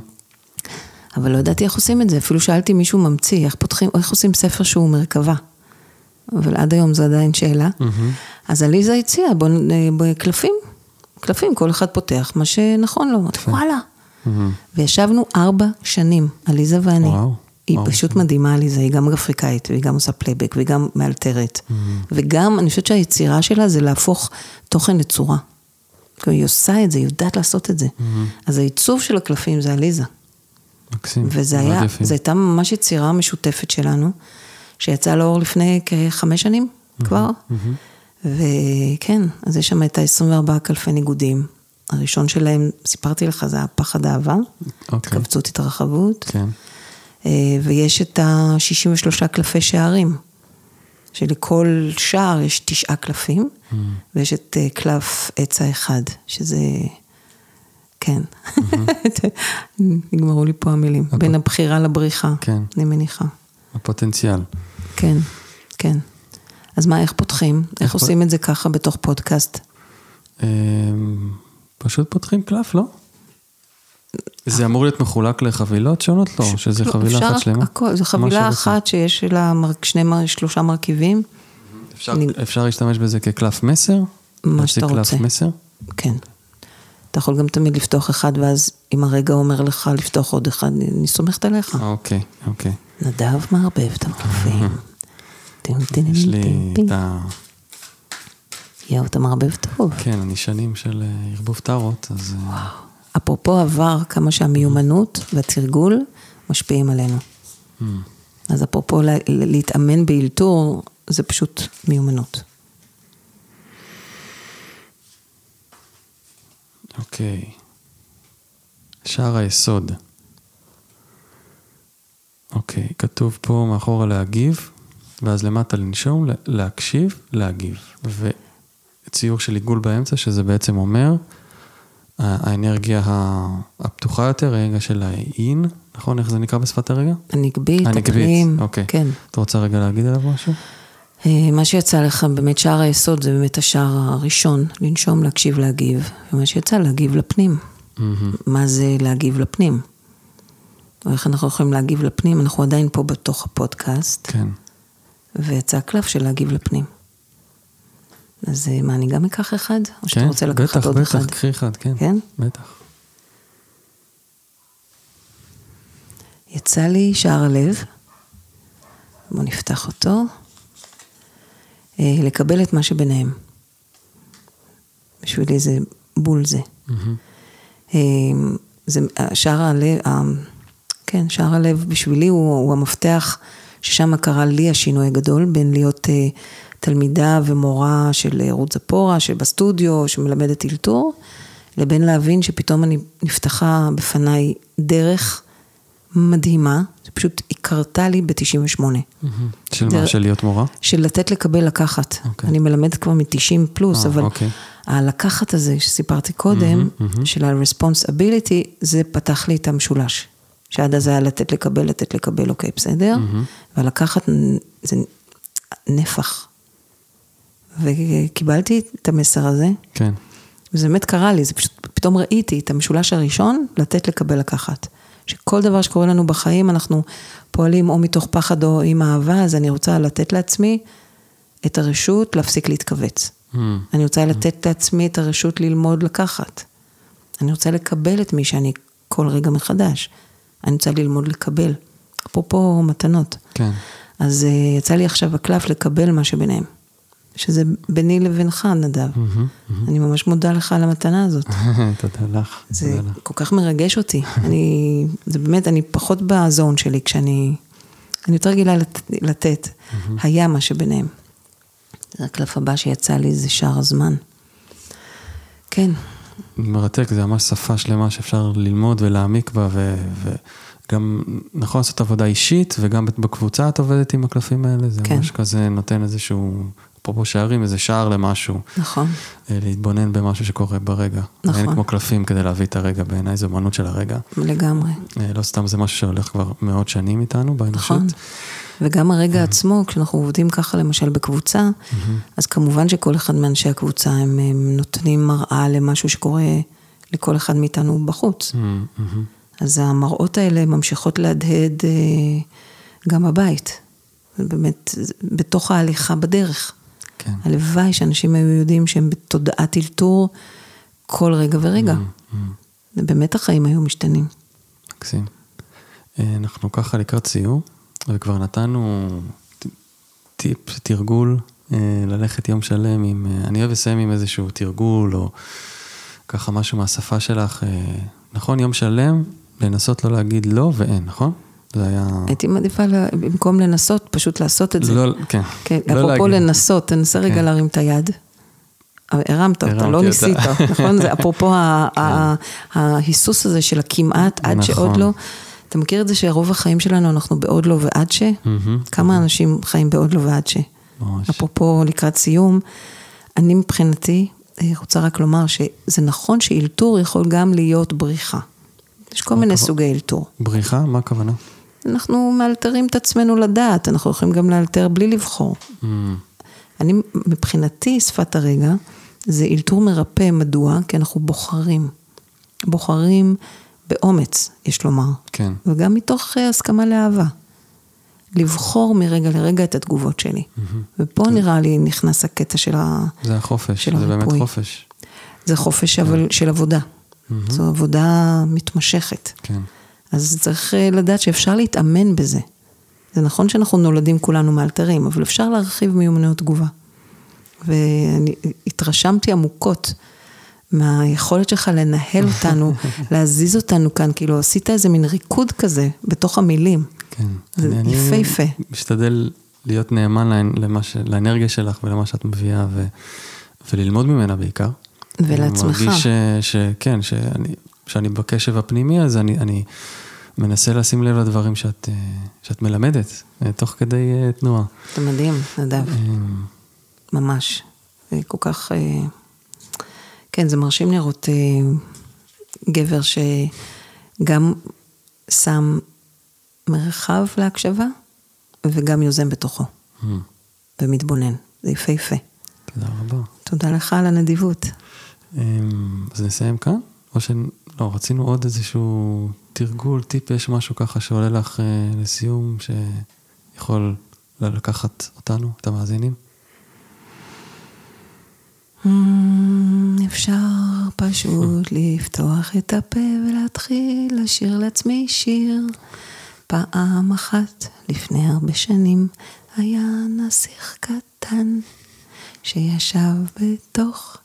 אבל לא ידעתי איך עושים את זה, אפילו שאלתי מישהו ממציא, איך פותחים, איך עושים ספר שהוא מרכבה. אבל עד היום זו עדיין שאלה. אז עליזה הציעה, בוא, נ- אה, בקלפים, קלפים, כל אחד פותח מה שנכון לו. אמרתי, וואלה. מהמם. וישבנו ארבע שנים, עליזה ואני. וואו, היא וואו. פשוט מדהימה, עליזה, היא גם אפריקאית, והיא גם עושה playback, והיא גם מאלתרת. וגם, אני חושבת שהיצירה שלה זה להפוך תוכן לצורה. כאילו, היא עושה את זה, היא יודעת לעשות את זה. אז העיצוב של הקלפים זה עליזה. מקסים. וזה מאוד היה, יפים. זו הייתה ממש יצירה משותפת שלנו, שיצאה לאור לפני כחמש שנים כבר. וכן, אז יש שם את ה-24 קלפי ניגודים. הראשון שלהם, סיפרתי לך, זה הפחד אהבה, אוקיי. התכווצות התרחבות. כן. אה, ויש את ה-63 קלפי שערים, שלכל שער יש תשעה קלפים, ויש את אה, קלף עץ האחד, שזה, כן, נגמרו לי פה המילים, בין הבחירה לבריחה, כן. אני מניחה. הפוטנציאל. כן, כן. אז מה, איך פותחים? איך עושים את זה ככה בתוך פודקאסט? פשוט פותחים קלף, לא? זה אמור להיות מחולק לחבילות שונות? לא, שזה לא, חבילה אחת שלמה? הכל, זו מה חבילה. אחת שיש לה שני, שלושה מרכיבים. אפשר- אני- אפשר להשתמש בזה כקלף מסר? מה שאתה רוצה. קלף מסר? כן. אתה יכול גם תמיד לפתוח אחד, ואז אם הרגע אומר לך לפתוח עוד אחד, אני סומכת עליך. אוקיי, אוקיי. נדב מערבב את טים, יש לי. את ה... יואו, אתה מערבב טוב. כן, אני שנים של אה, ערבוב טארות, אז... אה, אפרופו עבר, כמה שהמיומנות והתרגול משפיעים עלינו. אז אפרופו לה- להתאמן באלתור, זה פשוט מיומנות. אוקיי. שער היסוד. אוקיי, כתוב פה מאחורה להגיב, ואז למטה לנשום, לה- להקשיב, להגיב. וציור של עיגול באמצע, שזה בעצם אומר, האנרגיה הפתוחה יותר, רגע של האין, נכון? איך זה נקרא בשפת הרגע? הנגבית, הנגבית, הפנים, אוקיי. כן. את רוצה רגע להגיד עליו משהו? אה, מה שיצא לך, באמת שער היסוד זה באמת השער הראשון, לנשום, להקשיב, להגיב. ומה שיצא, להגיב לפנים. מה זה להגיב לפנים? או איך אנחנו יכולים להגיב לפנים? אנחנו עדיין פה בתוך הפודקאסט, כן. ויצא הקלף של להגיב לפנים. אז אה, מה, אני גם אקח אחד? או שאתה כן, רוצה לקחת בטח, עוד אחד? בטח, קחי אחד, כן. כן? בטח. יצא לי שער הלב, בואו נפתח אותו, אה, לקבל את מה שביניהם. בשבילי זה בול זה. אה, זה שער הלב, כן, שער הלב בשבילי הוא, הוא המפתח ששם קרה לי השינוי הגדול בין להיות תלמידה ומורה של רות זפורה, שבסטודיו, שמלמדת אלתור, לבין להבין שפתאום אני נפתחה בפניי דרך מדהימה, זה פשוט היא קרתה לי ב-98. של מה? של להיות מורה? של לתת, לקבל, לקחת. אוקיי. אני מלמדת כבר מ-90 פלוס, אה, אבל אוקיי. הלקחת הזה שסיפרתי קודם, של ה-responsibility, זה פתח לי את המשולש. שעד אז היה לתת, לקבל, לתת, לקבל, אוקיי, בסדר? והלקחת זה נפח. וקיבלתי את המסר הזה, כן. וזה באמת קרה לי, זה פשוט, פתאום ראיתי את המשולש הראשון, לתת, לקבל, לקחת. שכל דבר שקורה לנו בחיים, אנחנו פועלים או מתוך פחד או עם אהבה, אז אני רוצה לתת לעצמי את הרשות להפסיק להתכווץ. Mm. אני רוצה לתת לעצמי את הרשות ללמוד לקחת. אני רוצה לקבל את מי שאני כל רגע מחדש. אני רוצה ללמוד לקבל. אפרופו מתנות. כן. אז uh, יצא לי עכשיו הקלף לקבל מה שביניהם. שזה ביני לבינך, נדב. אני ממש מודה לך על המתנה הזאת. תודה לך. זה. כל כך מרגש אותי. אני, זה באמת, אני פחות בזון שלי כשאני, אני יותר רגילה לת, לתת. היה מה שביניהם. זה הקלף הבא שיצא לי, זה שער הזמן. כן, מרתק, זה ממש שפה שלמה שאפשר ללמוד ולהעמיק בה, ו- וגם נכון לעשות עבודה אישית, וגם בקבוצה את עובדת עם הקלפים האלה, זה כן. ממש כזה נותן איזשהו, אפרופו שערים, איזה שער למשהו, נכון. אה, להתבונן במשהו שקורה ברגע. נכון. אין כמו קלפים כדי להביא את הרגע, בעיניי זו אמנות של הרגע. לגמרי. אה, לא סתם זה משהו שהולך כבר מאות שנים איתנו באנושות. נכון. וגם הרגע עצמו, כשאנחנו עובדים ככה למשל בקבוצה, אז כמובן שכל אחד מאנשי הקבוצה הם, הם נותנים מראה למשהו שקורה לכל אחד מאיתנו בחוץ. Mm, mhm. אז המראות האלה ממשיכות להדהד אה, גם בבית. באמת, בתוך ההליכה בדרך. כן. הלוואי שאנשים היו יודעים שהם בתודעת אלתור כל רגע ורגע. Mm, ובאמת החיים היו משתנים. מקסים. אה, אנחנו ככה לקראת סיום, וכבר נתנו טיפ, תרגול, אה, ללכת יום שלם עם, אה, אני אוהב לסיים עם איזשהו תרגול, או ככה משהו מהשפה שלך, נכון? יום שלם, לנסות לא להגיד לא ואין, נכון? זה היה... הייתי מעדיפה, לה- במקום לנסות, פשוט לעשות את זה. לא, כן. כן, לא אפרופו להגיד. לנסות, תנסה רגע כן. להרים את היד. הרמת אותה, לא אותה. ניסית, נכון? זה אפרופו ה- ההיסוס הזה של הכמעט, עד שעוד נכון. לא. אתה מכיר את זה שרוב החיים שלנו אנחנו בעוד לא ועד ש? כמה אנשים חיים בעוד לא ועד ש? ממש. אפרופו לקראת סיום, אני מבחינתי אה, רוצה רק לומר שזה נכון שאילתור יכול גם להיות בריחה. יש כל מיני אוקיי. סוגי אלתור. בריחה? מה הכוונה? אנחנו מאלתרים את עצמנו לדעת, אנחנו יכולים גם לאלתר בלי לבחור. Mm, אני, מבחינתי, שפת הרגע, זה אלתור מרפא, מדוע? כי אנחנו בוחרים. בוחרים באומץ, יש לומר. כן. וגם מתוך אה, הסכמה לאהבה. לבחור מרגע לרגע את התגובות שלי. ופה נראה לי נכנס הקטע של ה... זה החופש, של זה באמת הריפוי. חופש. זה חופש אבל של עבודה. זו עבודה מתמשכת. כן. אז צריך אה, לדעת שאפשר להתאמן בזה. זה נכון שאנחנו נולדים כולנו מאלתרים, אבל אפשר להרחיב מיומנויות תגובה. ואני התרשמתי עמוקות מהיכולת שלך לנהל אותנו, להזיז אותנו כאן, כאילו עשית איזה מין ריקוד כזה בתוך המילים. כן. זה אני- אני יפהפה. משתדל להיות נאמן לאנ- למה ש... לאנרגיה שלך ולמה שאת מביאה, ו... וללמוד ממנה בעיקר. ולעצמך. אני מרגיש ש... שכן, שאני... שאני בקשב הפנימי, אז אני, אני מנסה לשים לב לדברים שאת, אה, שאת מלמדת, אה, תוך כדי אה, תנועה. זה מדהים, נדב, ממש. זה כל כך... כן, זה מרשים לראות גבר שגם שם מרחב להקשבה וגם יוזם בתוכו ומתבונן. זה יפהפה. תודה רבה. תודה לך על הנדיבות. אז נסיים כאן? או ש... לא, רצינו עוד איזשהו תרגול, טיפ, יש משהו ככה שעולה לך אה, לסיום, שיכול לקחת אותנו, את המאזינים? Mm, אפשר פשוט לפתוח את הפה ולהתחיל לשיר לעצמי שיר. פעם אחת, לפני הרבה שנים, היה נסיך קטן שישב בתוך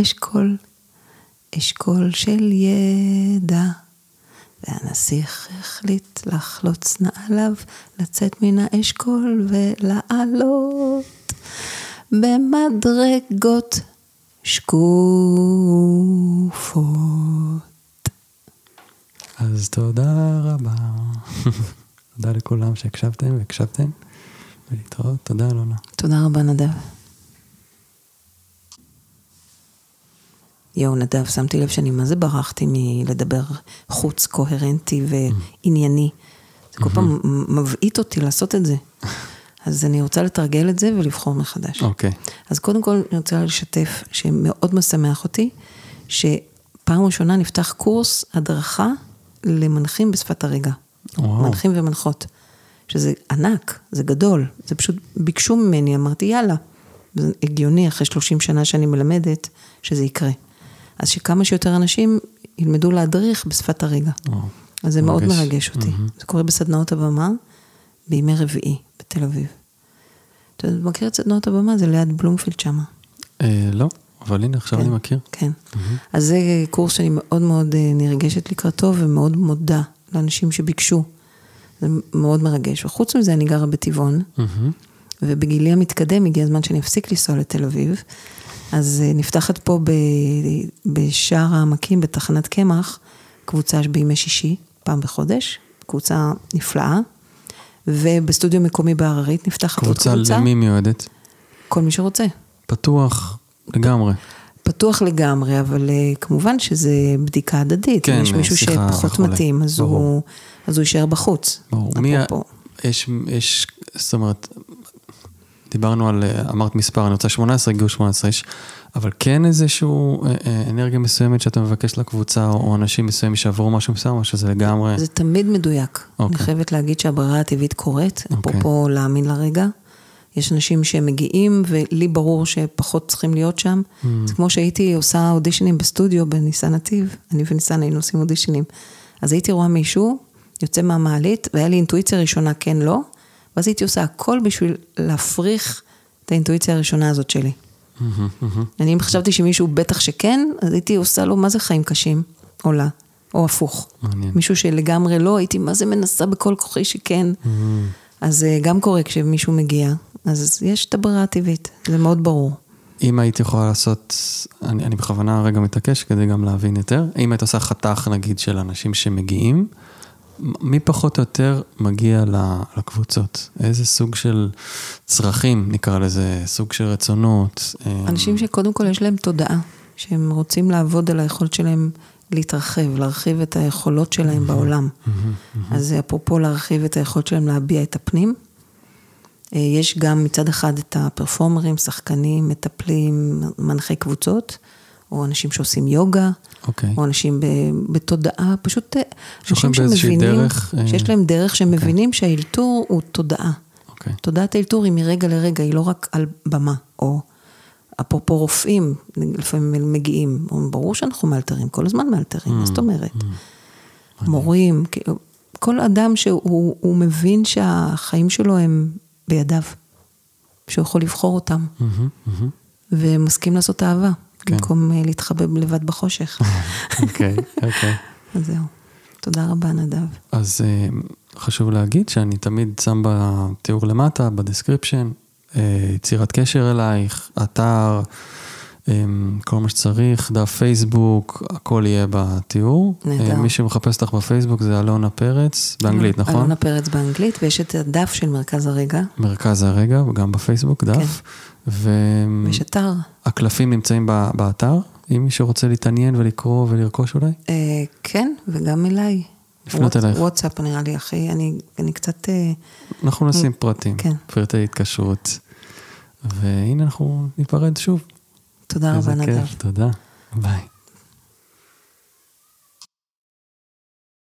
אשכול, אשכול של ידע. והנסיך החליט לחלוץ נעליו, לצאת מן האשכול ולעלות במדרגות שקופות. אז תודה רבה. תודה לכולם שהקשבתם והקשבתם, ולהתראות. תודה, אלונה. תודה רבה, נדב. יואו, נדב, שמתי לב שאני מה זה ברחתי מלדבר חוץ, קוהרנטי וענייני. זה כל פעם מבעית אותי לעשות את זה. אז אני רוצה לתרגל את זה ולבחור מחדש. אוקיי. אז קודם כל אני רוצה לשתף, שמאוד משמח אותי, שפעם ראשונה נפתח קורס הדרכה למנחים בשפת הרגע. וואו. מנחים ומנחות. שזה ענק, זה גדול, זה פשוט ביקשו ממני, אמרתי יאללה. זה הגיוני אחרי 30 שנה שאני מלמדת, שזה יקרה. אז שכמה שיותר אנשים ילמדו להדריך בשפת הרגע. אז זה מאוד מרגש. אותי. זה קורה בסדנאות הבמה בימי רביעי בתל אביב. אתה מכיר את סדנאות הבמה? זה ליד בלומפילד שמה. אה, לא, אבל הנה, עכשיו אני מכיר. כן. אז זה קורס שאני מאוד מאוד אה, נרגשת לקראתו ומאוד מודה לאנשים שביקשו. זה מאוד מרגש. וחוץ מזה, אני גרה בטבעון. ובגילי המתקדם הגיע הזמן שאני אפסיק לנסוע לתל אביב. אז אה, נפתחת פה ב- בשער העמקים, בתחנת קמח, קבוצה בימי שישי, פעם בחודש, קבוצה נפלאה. ובסטודיו מקומי בהררית נפתחת עוד קבוצה קבוצה. למי מיועדת? כל מי שרוצה. פתוח לגמרי. פתוח לגמרי, אבל אה, כמובן שזה בדיקה הדדית. כן, אם יש מישהו שיחה שפחות וכולי. מתאים, אז ברור. הוא, אז הוא יישאר בחוץ. ברור. מי, ה-. יש, יש, זאת אומרת, דיברנו על, אה, אמרת מספר, אני רוצה 18, הגיעו 18 איש, אבל כן איזשהו אה, אה, אנרגיה מסוימת שאתה מבקש לקבוצה, או, אנשים מסוימים שעברו משהו מסוים, או שזה לגמרי... זה תמיד מדויק. אני אוקיי. חייבת להגיד שהברירה הטבעית קורית, אוקיי. אפרופו להאמין לרגע. יש אנשים שמגיעים, ולי ברור שפחות צריכים להיות שם. Mm. זה כמו שהייתי עושה אודישנים בסטודיו בניסן נתיב, אני וניסן היינו עושים אודישנים. אז הייתי רואה מישהו, יוצא מהמעלית, והיה לי אינטואיציה ראשונה כן, לא, ואז הייתי עושה הכל בשביל להפריך את האינטואיציה הראשונה הזאת שלי. אני אם חשבתי שמישהו בטח שכן, אז הייתי עושה לו מה זה חיים קשים, או לה, או הפוך. מעניין. מישהו שלגמרי לא, הייתי מה זה מנסה בכל כוחי שכן. אז אה, גם קורה כשמישהו מגיע, אז יש את הברירה הטבעית, זה מאוד ברור. אם היית יכולה לעשות, אני, אני בכוונה רגע מתעקש כדי גם להבין יותר, אם היית עושה חתך נגיד של אנשים שמגיעים, מי פחות או יותר מגיע לקבוצות? איזה סוג של צרכים, נקרא לזה, סוג של רצונות? אה, אנשים שקודם כל יש להם תודעה, שהם רוצים לעבוד על היכולת שלהם להתרחב, להרחיב את היכולות שלהם בעולם. אז אפרופו להרחיב את היכולת שלהם להביע את הפנים, אה, יש גם מצד אחד את הפרפורמרים, שחקנים, מטפלים, מנחי קבוצות, או אנשים שעושים יוגה, אוקיי. או אנשים ב- בתודעה, פשוט אה, אנשים שמבינים, דרך, אה, שיש להם דרך, שהם מבינים שהאלתור הוא תודעה. אוקיי. תודעת האלתור היא מרגע לרגע, היא לא רק על במה, או אפרופו רופאים, לפעמים הם מגיעים, ברור שאנחנו מאלתרים, כל הזמן מאלתרים, מה זאת אומרת? מורים, כאילו, כל אדם שהוא הוא מבין שהחיים שלו הם בידיו, שהוא יכול לבחור אותם, מהמם, מהמם. ומסכים לעשות אהבה, כן. במקום אה, להתחבא לבד בחושך. אוקיי, אוקיי. אז זהו. תודה רבה, נדב. אז, אה, חשוב להגיד שאני תמיד שם בתיאור למטה, ב description, אה, יצירת קשר אלייך, אתר, אה, כל מה שצריך, דף פייסבוק, הכל יהיה בתיאור. נהדר. מי שמחפש אותך בפייסבוק זה אלונה פרץ, באנגלית, נכון? אלונה פרץ באנגלית, ויש את הדף של מרכז הרגע, מרכז הרגע, גם בפייסבוק, דף. ויש אתר. והקלפים נמצאים ב- באתר, אם מי שרוצה להתעניין ולקרוא ולרכוש אולי. אה, כן, וגם אליי. לפנות אלייך. וואטסאפ נראה לי הכי, אני, אני קצת... אה, אנחנו נשים פרטים, כן. פרטי התקשרות. והנה אנחנו ניפרד שוב. תודה איזה רבה, נדב. כיף, תודה. ביי.